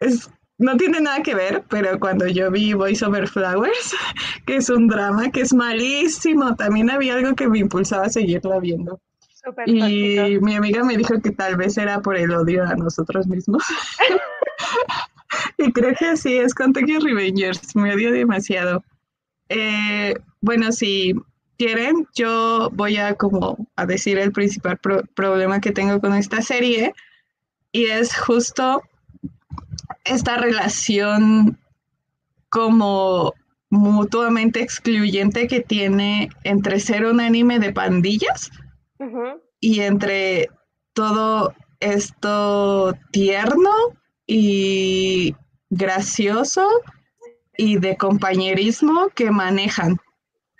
Es... No tiene nada que ver, pero cuando yo vi Voice Over Flowers, [laughs] que es un drama que es malísimo, también había algo que me impulsaba a seguirla viendo y mi amiga me dijo que tal vez era por el odio a nosotros mismos. [laughs] y creo que sí, es con Tokyo Revengers, me odio demasiado. Eh, bueno, si quieren, yo voy a como a decir el principal problema que tengo con esta serie y es justo esta relación como mutuamente excluyente que tiene entre ser un anime de pandillas y entre todo esto tierno y gracioso y de compañerismo que manejan.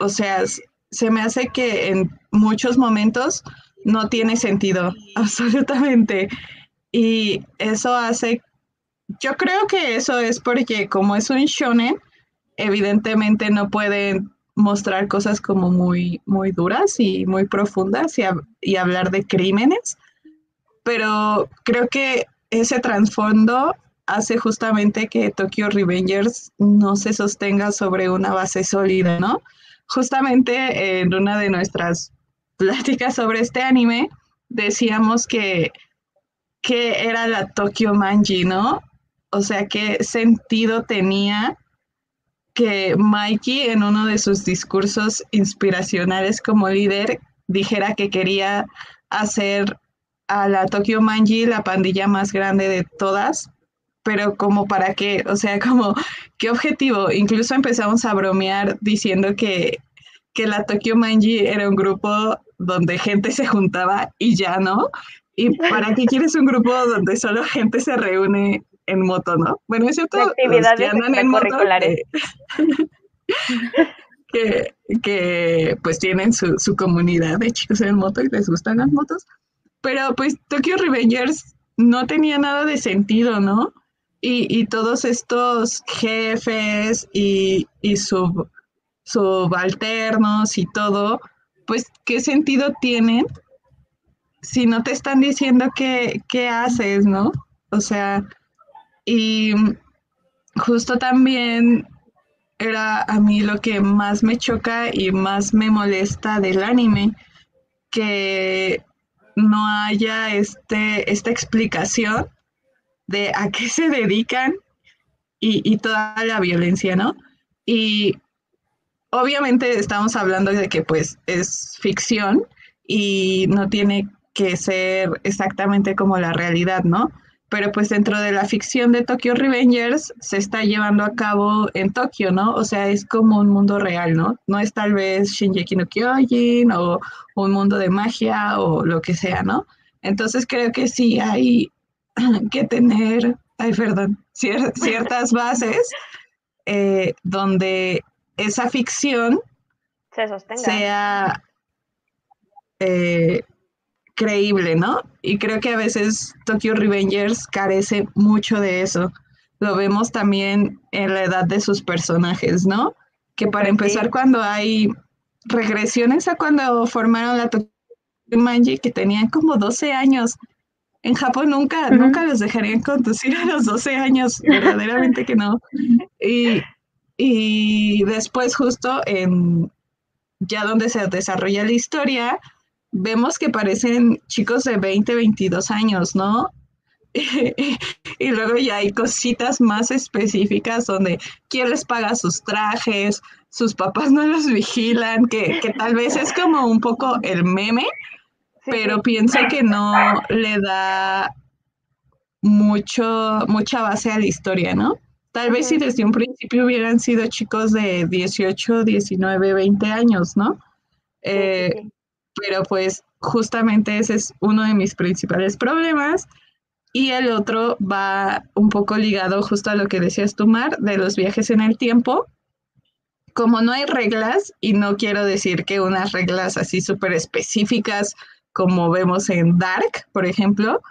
O sea, se me hace que en muchos momentos no tiene sentido, [laughs] absolutamente. Y eso hace, yo creo que eso es porque como es un shonen, evidentemente no pueden mostrar cosas como muy, muy duras y muy profundas y, hablar de crímenes, pero creo que ese trasfondo hace justamente que Tokyo Revengers no se sostenga sobre una base sólida, ¿no? Justamente en una de nuestras pláticas sobre este anime decíamos que, que era la Tokyo Manji, ¿no? O sea, qué sentido tenía que Mikey en uno de sus discursos inspiracionales como líder dijera que quería hacer a la Tokyo Manji la pandilla más grande de todas, pero como para qué, o sea, [laughs] como qué objetivo. Incluso empezamos a bromear diciendo que, que la Tokyo Manji era un grupo donde gente se juntaba y ya no. ¿Y para qué quieres un grupo donde solo gente se reúne en moto, ¿no? Bueno, es cierto, actividades que andan en moto, [laughs] que, que, pues tienen su, su, comunidad de chicos en moto y les gustan las motos, pero pues Tokyo Revengers no tenía nada de sentido, ¿no? Y, y todos estos jefes y, y sub, subalternos y todo, pues, ¿qué sentido tienen si no te están diciendo qué, qué haces, ¿no? O sea, y justo también era a mí lo que más me choca y más me molesta del anime, que no haya este, esta explicación de a qué se dedican y, y toda la violencia, ¿no? Y obviamente estamos hablando de que pues es ficción y no tiene que ser exactamente como la realidad, ¿no? Pero pues dentro de la ficción de Tokyo Revengers se está llevando a cabo en Tokio, ¿no? O sea, es como un mundo real, ¿no? No es tal vez Shinji no Kyojin o un mundo de magia o lo que sea, ¿no? Entonces creo que sí hay [clears throat] que tener, ay, perdón, [laughs] ciertas bases eh, donde esa ficción Se sostenga. sea eh, creíble, ¿no? Y creo que a veces Tokyo Revengers carece mucho de eso. Lo vemos también en la edad de sus personajes, ¿no? Que para empezar, cuando hay regresiones a cuando formaron la Tokyo Manji, que tenían como 12 años. En Japón nunca, nunca los dejarían conducir a los 12 años, [laughs] verdaderamente que no. Y, y después justo en ya donde se desarrolla la historia, vemos que parecen chicos de 20, 22 años, ¿no? [laughs] y luego ya hay cositas más específicas donde quién les paga sus trajes, sus papás no los vigilan, que, que tal vez es como un poco el meme, Sí, pero sí. pienso que no le da mucho, mucha base a la historia, ¿no? Tal vez si desde un principio hubieran sido chicos de 18, 19, 20 años, ¿no? Eh, sí. Pero pues justamente ese es uno de mis principales problemas. Y el otro va un poco ligado justo a lo que decías tú, Mar, de los viajes en el tiempo. Como no hay reglas, y no quiero decir que unas reglas así súper específicas como vemos en Dark, por ejemplo,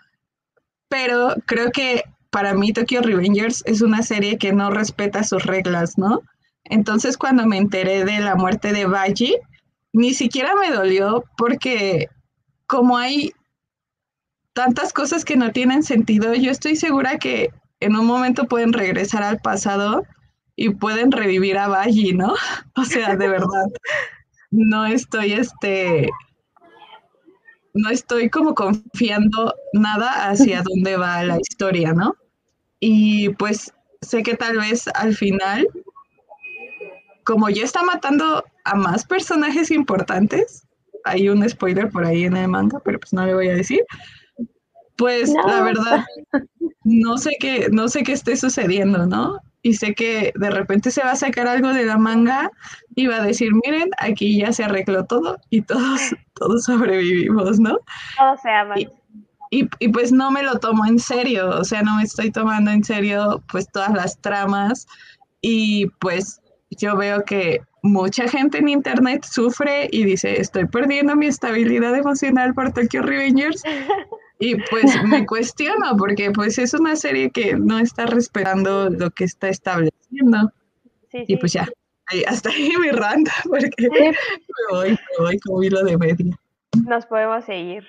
pero creo que para mí Tokyo Revengers es una serie que no respeta sus reglas, ¿no? Entonces cuando me enteré de la muerte de Baji, ni siquiera me dolió porque como hay tantas cosas que no tienen sentido, yo estoy segura que en un momento pueden regresar al pasado y pueden revivir a Baji, ¿no? [laughs] O sea, de verdad, no estoy este no estoy como confiando nada hacia dónde va la historia, ¿no? Y pues sé que tal vez al final, como ya está matando a más personajes importantes, hay un spoiler por ahí en el manga, pero pues no le voy a decir. Pues No. la verdad, no sé qué, no sé qué esté sucediendo, ¿no? Y sé que de repente se va a sacar algo de la manga y va a decir, miren, aquí ya se arregló todo y todos, todos sobrevivimos, ¿no? Todo se ama. Y- Y, y pues no me lo tomo en serio, o sea, no me estoy tomando en serio pues todas las tramas y pues yo veo que mucha gente en internet sufre y dice, estoy perdiendo mi estabilidad emocional por Tokyo Revengers [laughs] y pues me cuestiono porque pues es una serie que no está respetando lo que está estableciendo Sí, y sí. pues ya, ahí- hasta ahí mi rant [laughs] porque me voy, me voy como hilo de media. Nos podemos seguir.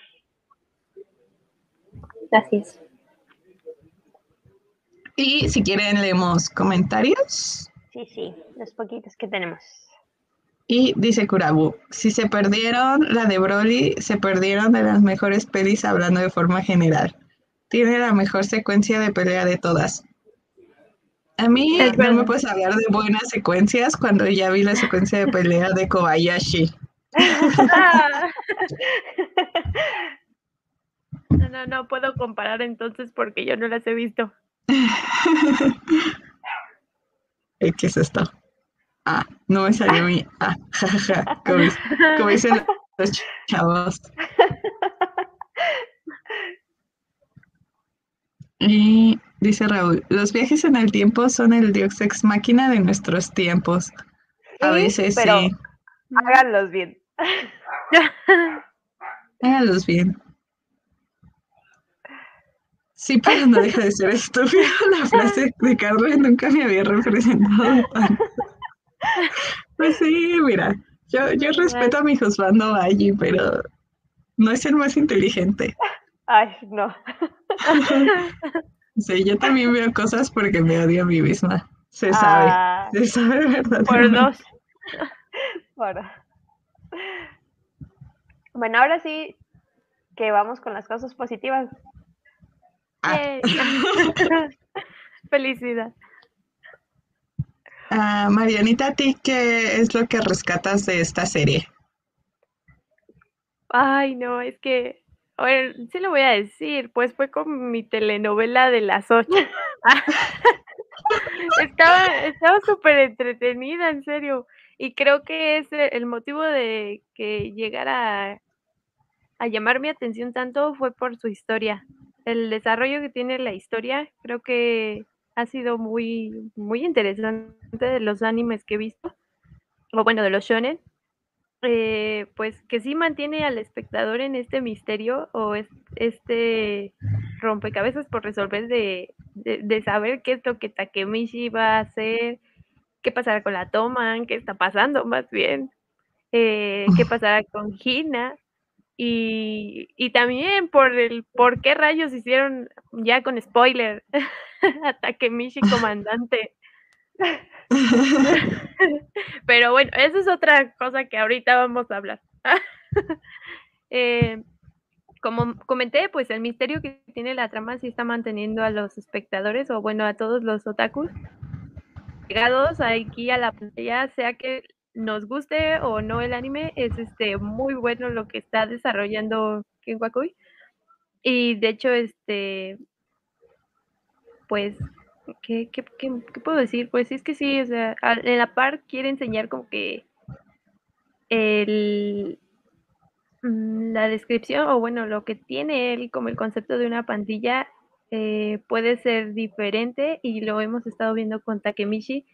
Es. Y si quieren leemos comentarios. Sí, sí, los poquitos que tenemos. Y dice Kurabu, si se perdieron la de Broly, se perdieron de las mejores pelis hablando de forma general. Tiene la mejor secuencia de pelea de todas. A mí Es no me puedes hablar de buenas secuencias cuando ya vi la secuencia de pelea de Kobayashi. [laughs] No, no, no puedo comparar entonces porque yo no las he visto. [laughs] ¿Qué es esto? Ah, no me salió mi... Ah, jajaja, [laughs] como, como dicen los ch- chavos. Y dice Raúl, los viajes en el tiempo son el Dios ex máquina de nuestros tiempos. A Sí, veces pero sí. háganlos bien. Háganlos bien. Sí, pero no deja de ser estúpido. La frase de Carlos nunca me había representado tanto. Pues sí, mira, yo, yo respeto a mi Josbando Valle, pero no es el más inteligente. Ay, no. [laughs] Sí, yo también veo cosas porque me odio a mí misma. Se sabe, Ah, se sabe Por verdaderamente. [laughs] dos. Bueno, ahora sí, que vamos con las cosas positivas. Ah. [laughs] Felicidad. Ah, Marianita, ¿a ti qué es lo que rescatas de esta serie? Ay, no, es que, a ver, sí lo voy a decir, pues fue con mi telenovela de las ocho. [laughs] estaba estaba súper entretenida, en serio. Y creo que es el motivo de que llegara a llamar mi atención tanto fue por su historia. El desarrollo que tiene la historia, creo que ha sido muy, muy interesante de los animes que he visto, o bueno, de los shonen. Eh, pues que sí mantiene al espectador en este misterio o este rompecabezas por resolver de, de, saber qué es lo que Takemichi va a hacer, qué pasará con la Toman, qué está pasando más bien, eh, qué [laughs] pasará con Hina, y, y, también por el por qué rayos hicieron ya con spoiler [laughs] a Takemichi comandante. [laughs] Pero bueno, esa es otra cosa que ahorita vamos a hablar. [laughs] eh, como comenté, pues el misterio que tiene la trama sí está manteniendo a los espectadores o bueno, a todos los otakus llegados aquí a la pantalla, sea que nos guste o no el anime, es este muy bueno lo que está desarrollando Kenwakui. Y de hecho, este, pues, ¿qué, qué, puedo decir? Pues es que sí, o sea, en la par quiere enseñar como que el, mm, la descripción, o bueno, lo que tiene él como el concepto de una pandilla eh, puede ser diferente y lo hemos estado viendo con Takemichi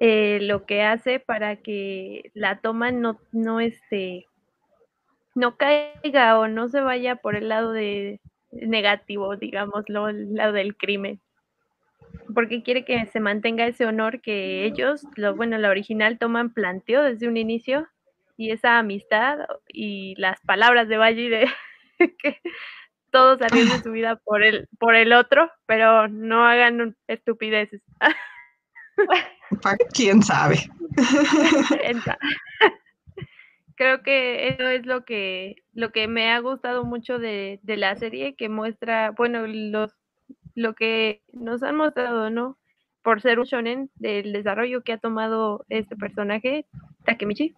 eh, lo que hace para que la toma no, no, este, no caiga o no se vaya por el lado de negativo, digámoslo, el lado del crimen. Porque quiere que se mantenga ese honor que ellos, lo, bueno, la original toman planteó desde un inicio y esa amistad y las palabras de Valle de [laughs] que todos arriesguen su vida por el, por el otro, pero no hagan estupideces. [laughs] ¿Quién sabe? [laughs] Creo que eso es lo que, lo que me ha gustado mucho de, la serie, que muestra, bueno, los, lo que nos han mostrado, ¿no? Por ser un shonen, del desarrollo que ha tomado este personaje, Takemichi,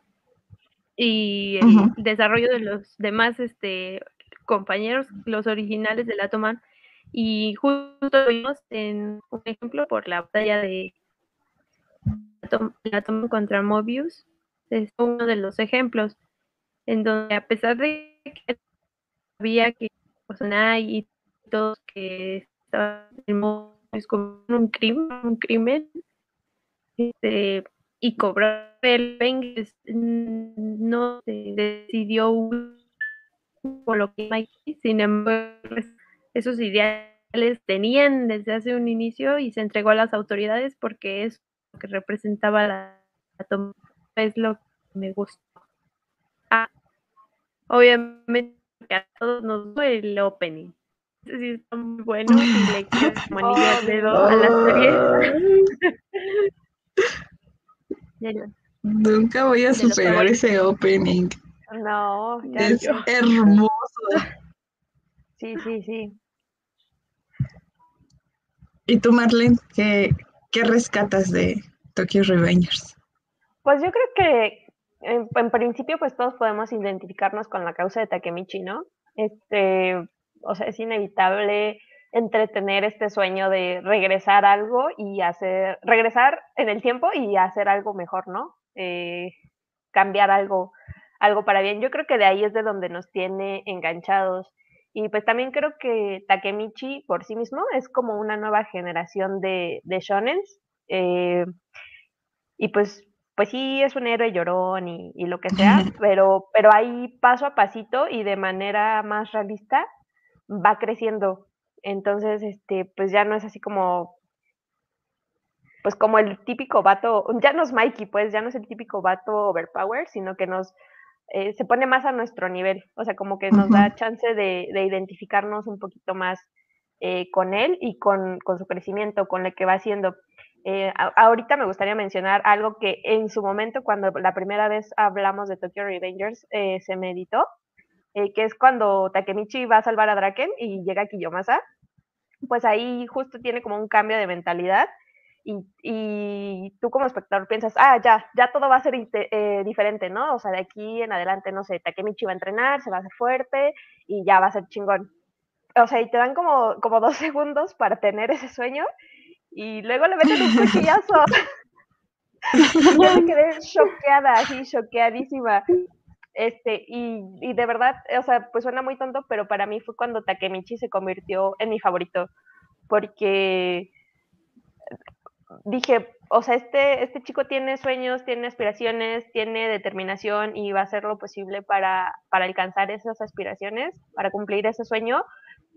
y el desarrollo de los demás este, compañeros, los originales de la Toman. Y justo vimos en un ejemplo por la batalla de la toma contra Mobius es uno de los ejemplos en donde a pesar de que había que pues, todos que estaban como un crimen, un crimen este, y cobrar el vengue no se decidió por lo que sin embargo esos ideales tenían desde hace un inicio y se entregó a las autoridades porque es que representaba la, toma es lo que me gustó. Ah, obviamente a todos nos fue el opening. Sí, está muy bueno y le [laughs] quiero manillas de dos a la serie. [laughs] Nunca voy a superar ese opening. No, es hermoso. Sí, sí, sí. ¿Y tú, Marlene, qué, ¿Qué rescatas de Tokyo Revengers? Pues yo creo que en, principio pues todos podemos identificarnos con la causa de Takemichi, ¿no? Este, o sea, es inevitable entretener este sueño de regresar algo y hacer, regresar en el tiempo y hacer algo mejor, ¿no? Eh, cambiar algo, algo para bien. Yo creo que de ahí es de donde nos tiene enganchados. Y pues también creo que Takemichi por sí mismo es como una nueva generación de, de shonens. Eh, y pues, pues sí, es un héroe llorón y, y, lo que sea, [laughs] pero, pero ahí paso a pasito y de manera más realista va creciendo. Entonces, este, pues ya no es así como, pues como el típico vato, ya no es Mikey, pues ya no es el típico vato overpower, sino que nos eh, se pone más a nuestro nivel, o sea, como que nos da chance de, identificarnos un poquito más eh, con él y con, su crecimiento, con lo que va haciendo. Eh, ahorita me gustaría mencionar algo que en su momento, cuando la primera vez hablamos de Tokyo Revengers, se meditó, eh, que es cuando Takemichi va a salvar a Draken y llega Kiyomasa, pues ahí justo tiene como un cambio de mentalidad y, tú como espectador piensas, ah, ya, ya todo va a ser eh, diferente, ¿no? O sea, de aquí en adelante, no sé, Takemichi va a entrenar, se va a hacer fuerte y ya va a ser chingón. O sea, y te dan como, como dos [laughs] segundos para tener ese sueño y luego le meten un cuchillazo. [laughs] yo me quedé choqueada, así, choqueadísima. Este, y, y, de verdad, o sea, pues suena muy tonto, pero para mí fue cuando Takemichi se convirtió en mi favorito, porque dije, o sea, este, este chico tiene sueños, tiene aspiraciones, tiene determinación y va a hacer lo posible para, para alcanzar esas aspiraciones, para cumplir ese sueño,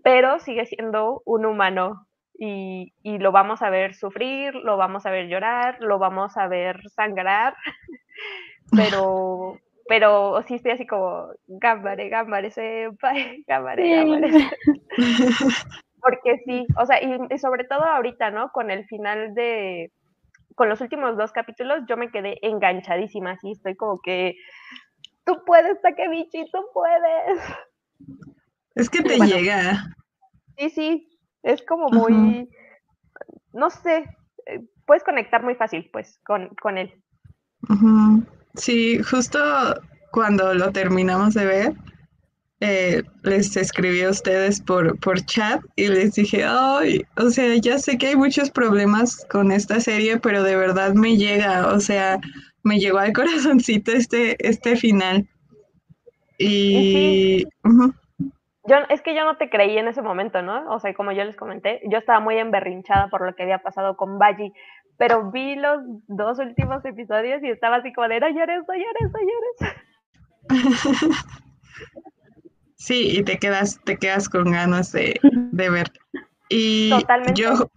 pero sigue siendo un humano y, y, lo vamos a ver sufrir, lo vamos a ver llorar, lo vamos a ver sangrar, [laughs] pero, pero sí estoy así como, gambare, gambare, senpai, [laughs] gambare, gambare. [laughs] Porque sí, o sea, y, sobre todo ahorita, ¿no? Con el final de, con los últimos dos capítulos, yo me quedé enganchadísima, así estoy como que, tú puedes, Takemichi, tú puedes. Es que te llega. Sí, sí, es como muy, no sé, eh, puedes conectar muy fácil, pues, con, con él. Sí, justo cuando lo terminamos de ver, eh, les escribí a ustedes por, por chat y les dije, ay, o sea, ya sé que hay muchos problemas con esta serie, pero de verdad me llega, o sea, me llegó al [laughs] corazoncito este, este final. Y... Yo, es que yo no te creí en ese momento, ¿no? O sea, como yo les comenté, yo estaba muy emberrinchada por lo que había pasado con Baji, pero vi los dos últimos episodios y estaba así como de, no llores, no llores, no llores. [laughs] Sí, y te quedas, te quedas con ganas de, [laughs] ver. Y yo,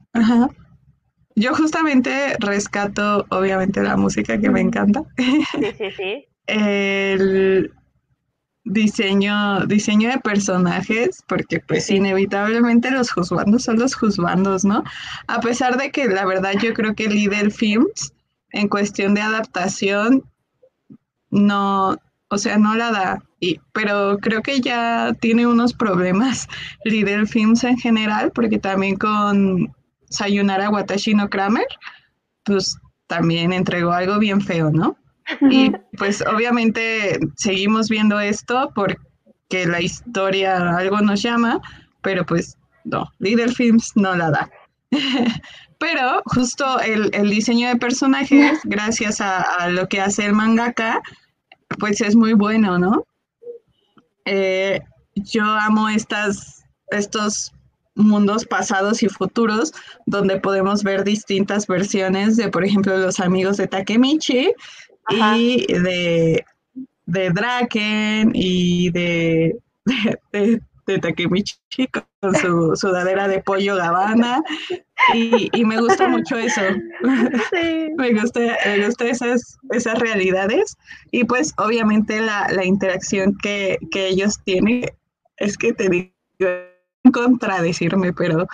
yo justamente rescato, obviamente, la música que me encanta. [laughs] Sí, sí, sí. El diseño, diseño de personajes, porque pues inevitablemente los juzgandos son los juzgandos, ¿no? A pesar de que la verdad yo creo que Líder Films, en cuestión de adaptación, no, o sea, no la da pero creo que ya tiene unos problemas [laughs] Líder Films en general, porque también con Sayonara Watashi no Kramer, pues también entregó algo bien feo, ¿no? Y pues obviamente seguimos viendo esto porque la historia algo nos llama, pero pues no, Líder Films no la da. [laughs] pero justo el, diseño de personajes, [laughs] gracias a, a, lo que hace el mangaka, pues es muy bueno, ¿no? Eh, yo amo estas, estos mundos pasados y futuros donde podemos ver distintas versiones de, por ejemplo, los amigos de Takemichi y de, de Draken y [laughs] de, de, de Takemichi con su sudadera de pollo Gabbana y, me gusta mucho eso. [laughs] me gusta, me gusta esas, esas realidades y pues obviamente la, interacción que, ellos tienen es que te digo contradecirme, pero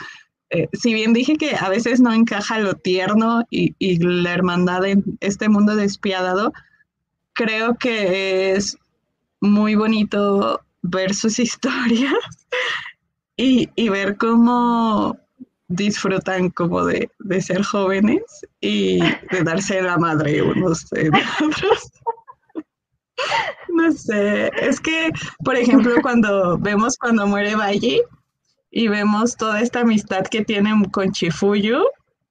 eh, si bien dije que a veces no encaja lo tierno y, y la hermandad en este mundo despiadado, creo que es muy bonito ver sus [laughs] historias y, y ver cómo disfrutan como de, ser jóvenes y de darse la madre unos en [laughs] otros. No sé, es que, por ejemplo, cuando vemos cuando muere Valle y vemos toda esta amistad que tienen con Chifuyu,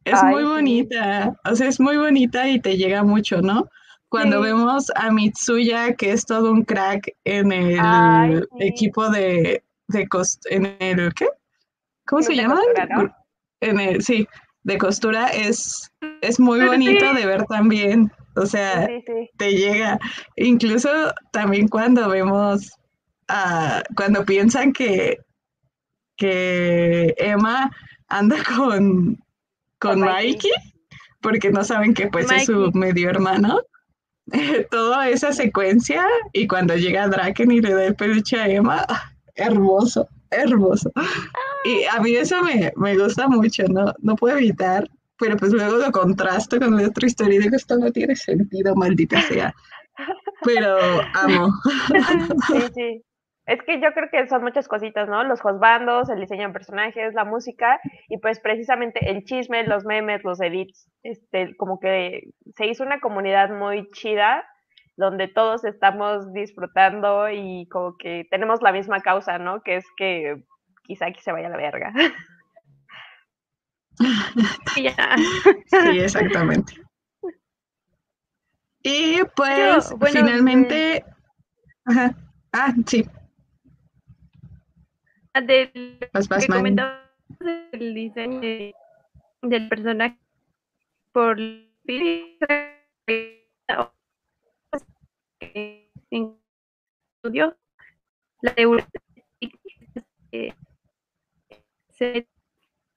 es muy bonita, o sea, es muy bonita y te llega mucho, ¿no? Cuando vemos a Mitsuya, que es todo un crack en el equipo de, de en el, ¿qué? ¿Cómo se llama? En el, sí, de costura es, es muy bonito de ver también. O sea, te llega. Incluso también cuando vemos, cuando piensan que, que Emma anda con, con, Mikey, porque no saben que pues es su medio hermano. [laughs] Toda esa secuencia y cuando llega Draken y le da el peluche a Emma, hermoso, hermoso. Y a mí eso me, gusta mucho, ¿no? No puedo evitar, pero pues luego lo contrasto con la otra historia y digo, esto no tiene sentido, maldita sea. Pero amo. Sí, sí. Es que yo creo que son muchas cositas, ¿no? Los josbandos, el diseño de personajes, la música y pues precisamente el chisme, los memes, los edits, este, como que se hizo una comunidad muy chida donde todos estamos disfrutando y como que tenemos la misma causa, ¿no? Que es que quizá aquí se vaya a la verga. [laughs] sí, exactamente. Y pues finalmente... Ajá. Ah, sí. Del que comentaba el diseño del personaje por estudio la de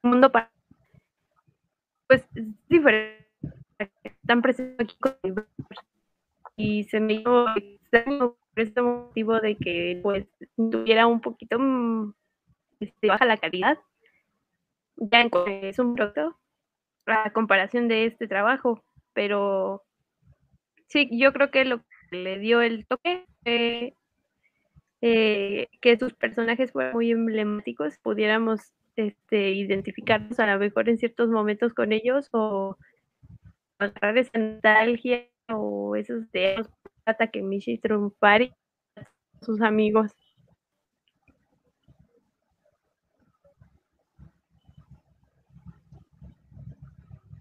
mundo para pues es diferente. Están presentes aquí con y se me hizo por este motivo de que pues tuviera un poquito mm, este, baja la calidad. Ya en, es un producto a comparación de este trabajo. Pero sí yo creo que lo le dio el toque eh, que sus personajes fueron muy emblemáticos pudiéramos este, identificarnos a lo mejor en ciertos momentos con ellos o agarrar esa nostalgia o esos de que Michi Trumpari sus amigos.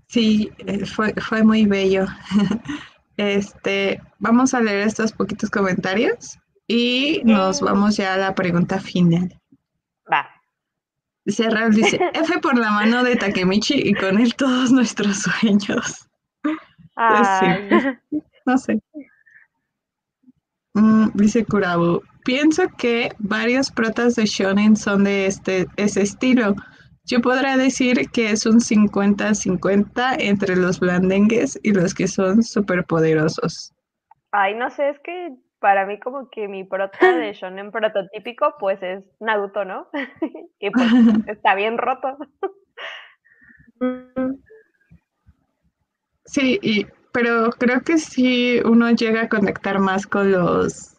Sí, eh, fue, fue muy bello. [laughs] Este, vamos a leer estos poquitos comentarios y nos vamos ya a la pregunta final. Va. Dice dice, [laughs] F por la mano de Takemichi y con él todos nuestros sueños. [laughs] Pues sí, no sé. Mm, dice Kurabu, pienso que varios protas de shonen son de este, ese estilo. Yo podría decir que es un 50-50 entre los blandengues y los que son superpoderosos. Ay, no sé, es que para mí como que mi prota de [laughs] shonen prototípico pues es Naruto, ¿no? [laughs] y pues está bien roto. [laughs] sí, y, pero creo que sí uno llega a conectar más con los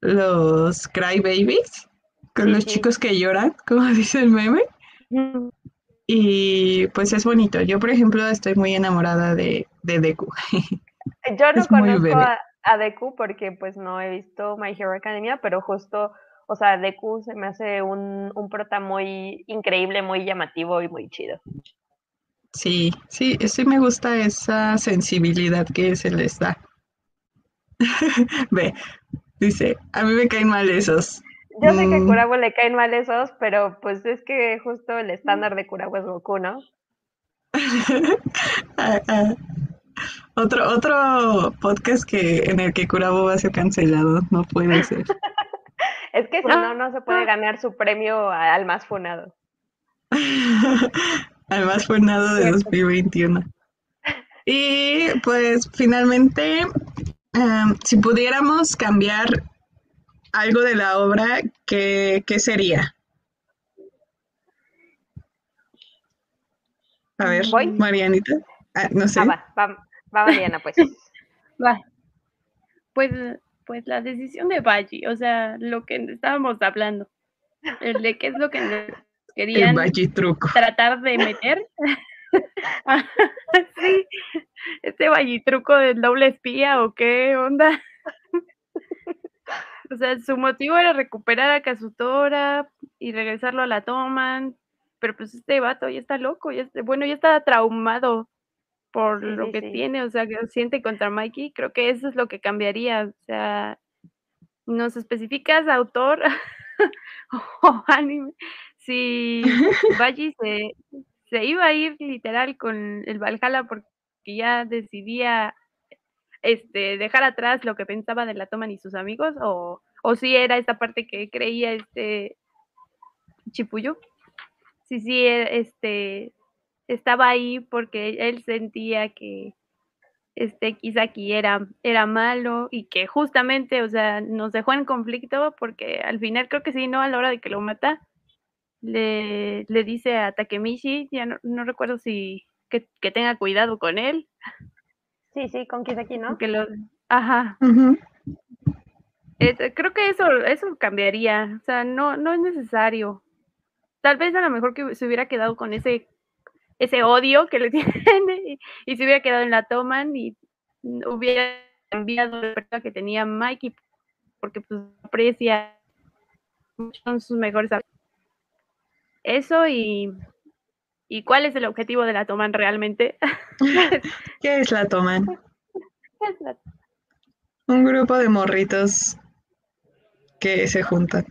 los crybabies, con los chicos que lloran, como dice el meme. Y pues es bonito. Yo, por ejemplo, estoy muy enamorada de, de Deku. [laughs] Yo no conozco a, Deku porque pues no he visto My Hero Academia, pero justo, o sea, Deku se me hace un, un prota muy increíble, muy llamativo y muy chido. Sí, sí, sí me gusta esa sensibilidad que se les da. [laughs] Ve, dice, a mí me caen mal esos. Yo sé que a mm. le caen mal esos, pero pues es que justo el estándar de Kurawa es Goku, ¿no? [laughs] Ah, ah. Otro, otro podcast que en el que Kurabo va a ser cancelado, no puede ser. [laughs] es que si no, no se puede ganar su premio al más funado. [laughs] al más funado de 2021. Y pues finalmente, em, si pudiéramos cambiar algo de la obra, ¿qué, sería? A ver, Marianita. Ah, no sé. Ah, va, va, Mariana, pues. [laughs] va. Pues, pues la decisión de Baji, o sea, lo que estábamos hablando, el de qué es lo que querían tratar de meter. [laughs] sí, este truco del doble espía o qué onda. O sea, su motivo era recuperar a Kazutora y regresarlo a la Toman, pero pues este vato ya está loco, ya bueno, ya está traumado por lo que tiene, o sea, que siente contra Mikey, creo que eso es lo que cambiaría, o sea, nos especificas autor [laughs] o anime, si [laughs] Baji se, se iba a ir literal con el Valhalla porque ya decidía este, dejar atrás lo que pensaba de la toma y sus amigos, o, o si era esta parte que creía este Chipuyo. Sí, sí, e, este, estaba ahí porque él sentía que este Kisaki era, era malo y que justamente, o sea, nos dejó en conflicto porque al final creo que sí, ¿no? A la hora de que lo mata, le, le dice a Takemichi, ya no, recuerdo si que, tenga cuidado con él. Sí, sí, con Kisaki, ¿no? Que lo, ajá. creo que eso, eso cambiaría. O sea, no, no es necesario. Tal vez a lo mejor que se hubiera quedado con ese, ese odio que le [laughs] tiene y, se hubiera quedado en la toma y hubiera enviado la persona que tenía Mikey porque pues aprecia son sus mejores eso y y cuál es el objetivo de la Toman realmente [laughs] ¿Qué es la Toman? Un grupo de morritos que se juntan.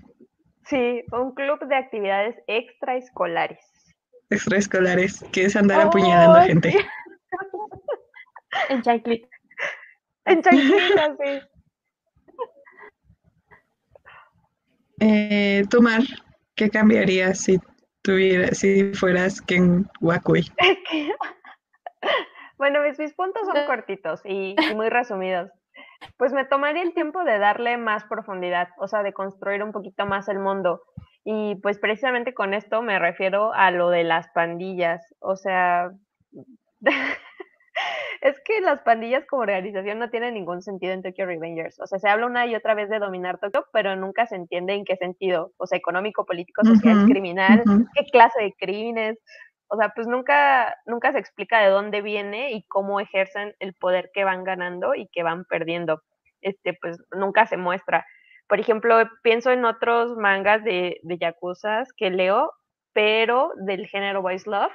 Sí, un club de actividades extraescolares. Extraescolares, que es andar apuñalando a gente. [laughs] en chanclita. [laughs] En chanclita, sí. Eh, Tomar, ¿qué cambiarías si tuvieras, si fueras Ken Wakui? [laughs] bueno, mis, puntos son [laughs] cortitos y muy resumidos. Pues me tomaría el tiempo de darle más profundidad, o sea, de construir un poquito más el mundo. Y pues precisamente con esto me refiero a lo de las pandillas. O sea, [laughs] es que las pandillas como organización no tienen ningún sentido en Tokyo Revengers. O sea, se habla una y otra vez de dominar Tokio, pero nunca se entiende en qué sentido. O sea, económico, político, social, criminal, qué clase de crímenes. O sea, pues nunca, nunca se explica de dónde viene y cómo ejercen el poder que van ganando y que van perdiendo. Este, pues nunca se muestra. Por ejemplo, pienso en otros mangas de, de yakuzas que leo, pero del género Voice Love,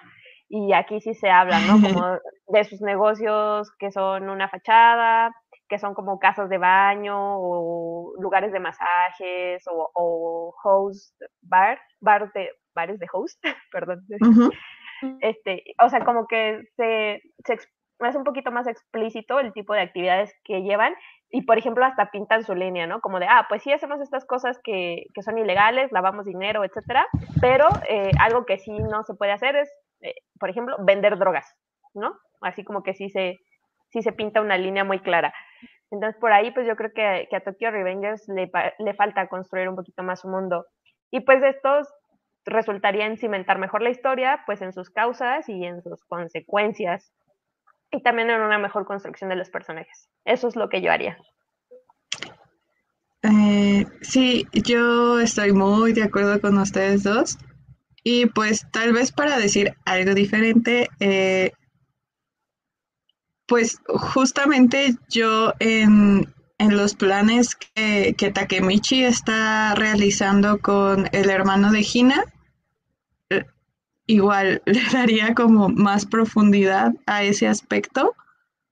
y aquí sí se habla, ¿no? Como [laughs] de sus negocios que son una fachada, que son como casas de baño o lugares de masajes o, o host bar, bar de, bares de host, [laughs] perdón. Este, o sea, como que se, se es un poquito más explícito el tipo de actividades que llevan y, por ejemplo, hasta pintan su línea, ¿no? Como de, ah, pues sí hacemos estas cosas que, que son ilegales, lavamos dinero, etcétera, pero eh, algo que sí no se puede hacer es, eh, por ejemplo, vender drogas, ¿no? Así como que sí se, sí se pinta una línea muy clara. Entonces, por ahí, pues yo creo que, que a Tokyo Revengers le, le falta construir un poquito más su mundo. Y pues estos resultaría en cimentar mejor la historia, pues en sus causas y en sus consecuencias, y también en una mejor construcción de los personajes. Eso es lo que yo haría. Eh, sí, yo estoy muy de acuerdo con ustedes dos. Y pues tal vez para decir algo diferente, eh, pues justamente yo en, en los planes que, que, Takemichi está realizando con el hermano de Hina, eh, igual [laughs] le daría como más profundidad a ese aspecto,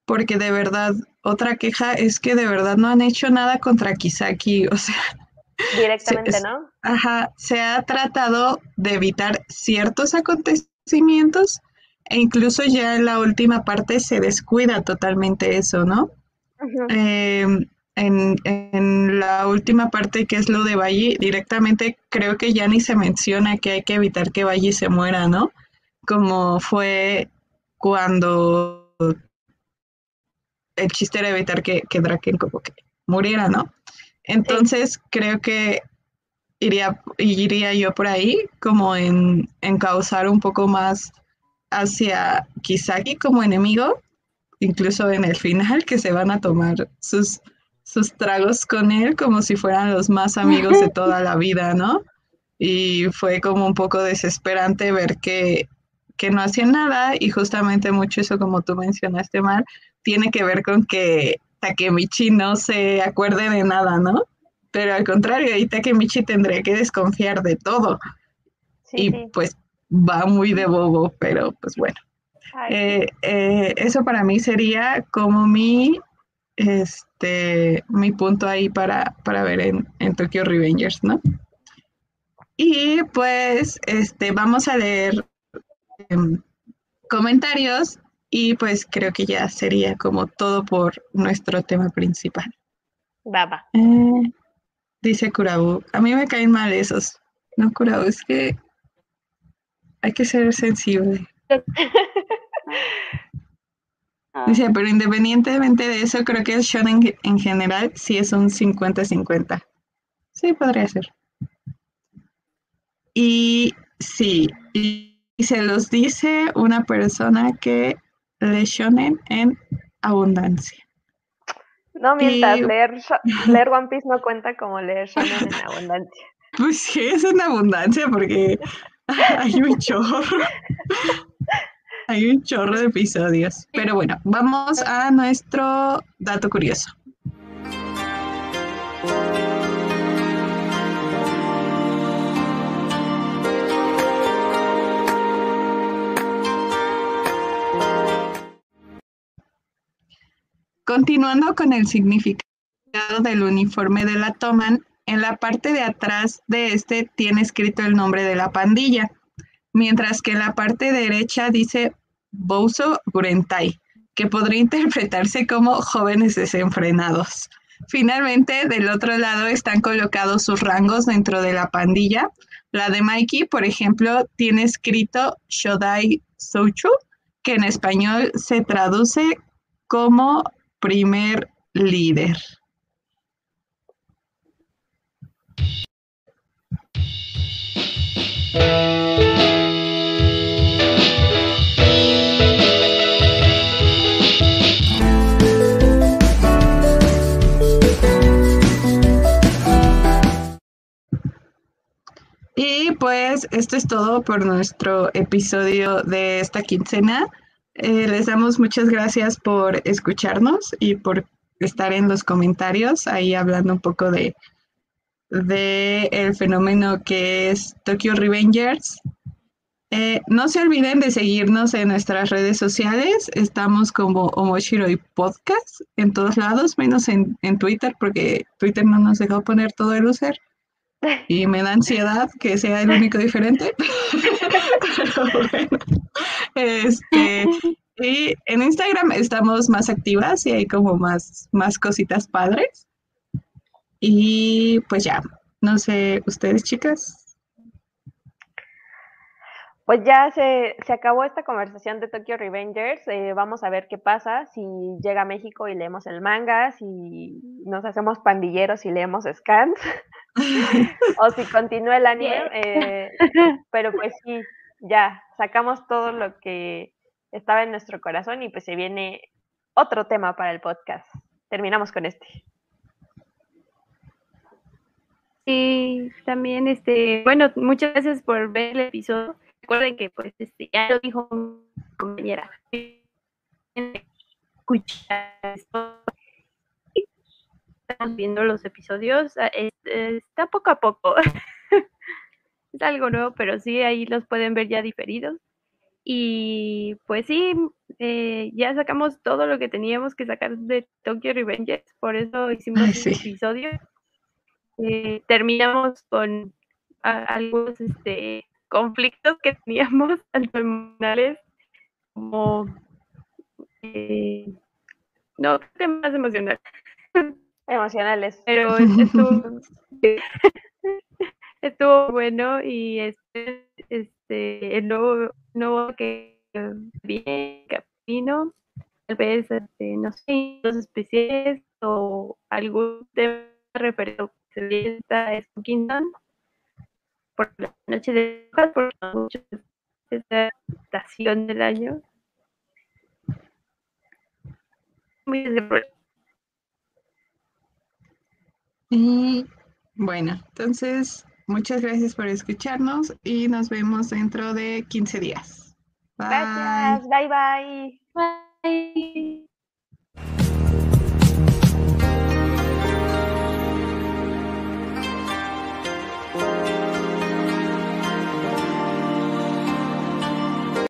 porque de verdad, otra queja es que de verdad no han hecho nada contra Kisaki, o sea... Directamente, ¿no? Ajá, se ha tratado de evitar ciertos acontecimientos e incluso ya en la última parte se descuida totalmente eso, ¿no? en, la última parte que es lo de Valle, directamente creo que ya ni se menciona que hay que evitar que Valle se muera, ¿no? Como fue cuando el chiste era evitar que, que Draken como que muriera, ¿no? Entonces creo que iría, iría yo por ahí, como en, en causar un poco más hacia Kisaki como enemigo, incluso en el final, que se van a tomar sus sus tragos con él como si fueran los más amigos de toda la vida, ¿no? Y fue como un poco desesperante ver que, que no hacían nada y justamente mucho eso como tú mencionaste, Mar, tiene que ver con que Takemichi no se acuerde de nada, ¿no? Pero al contrario, ahí Takemichi tendría que desconfiar de todo. y pues va muy de bobo, pero pues bueno. Eh, eh, eso para mí sería como mi este, mi punto ahí para, para ver en, en, Tokyo Revengers, ¿no? Y pues este, vamos a leer em, comentarios y pues creo que ya sería como todo por nuestro tema principal. Baba. Eh, dice Kurabu, a mí me caen mal esos. No, Kurabu, es que hay que ser sensible. [laughs] Dice, pero independientemente de eso, creo que el shonen en general sí es un 50-50. Sí, podría ser. Y sí, y, se los dice una persona que shonen en abundancia. No mientras leer, [laughs] leer One Piece no cuenta como leer Shonen en abundancia. [laughs] Pues sí, es en abundancia porque [laughs] hay un chorro. Hay un chorro de episodios. Pero bueno, vamos a nuestro dato curioso. Continuando con el significado del uniforme de la Toman, en la parte de atrás de este tiene escrito el nombre de la pandilla, mientras que en la parte derecha dice Bouso Gurentai, que podría interpretarse como jóvenes desenfrenados. Finalmente, del otro lado están colocados sus rangos dentro de la pandilla. La de Mikey, por ejemplo, tiene escrito Shodai Souchu, que en español se traduce como primer líder. Y pues esto es todo por nuestro episodio de esta quincena. Eh, les damos muchas gracias por escucharnos y por estar en los comentarios ahí hablando un poco de, de el fenómeno que es Tokyo Revengers. Eh, no se olviden de seguirnos en nuestras redes sociales. Estamos como Omoshiroi Podcast en todos lados, menos en, en Twitter, porque Twitter no nos dejó poner todo el user. Y me da ansiedad que sea el único diferente. [laughs] [laughs] Este, y en Instagram estamos más activas y hay como más, más cositas padres. Y pues ya, no sé, ustedes chicas. Pues ya se, acabó esta conversación de Tokyo Revengers. Eh, vamos a ver qué pasa si llega a México y leemos el manga, si nos hacemos pandilleros y leemos scans, [laughs] [laughs] o si continúa el anime. Eh, pero pues sí, ya sacamos todo lo que estaba en nuestro corazón y pues se viene otro tema para el podcast. Terminamos con este. Sí, también este, bueno, muchas gracias por ver el episodio. Recuerden que pues este ya lo dijo mi compañera. Estamos viendo los episodios, ah, está poco a poco. [laughs] es algo nuevo, pero sí, ahí los pueden ver ya diferidos. Y pues sí, eh, ya sacamos todo lo que teníamos que sacar de Tokyo Revengers, por eso hicimos este episodio. Eh, terminamos con algunos este, conflictos que teníamos, [laughs] tanto emocionales como... Eh, no, temas emocionales. Emocionales. Pero estuvo, [laughs] estuvo bueno y este, este, el nuevo, nuevo que viene camino, tal vez, este, no sé, los especiales o algún tema referido que se esta es Kingdom por la noche de por esta estación del año. Muy y bueno, entonces muchas gracias por escucharnos y nos vemos dentro de 15 días. Gracias, bye bye. Bye.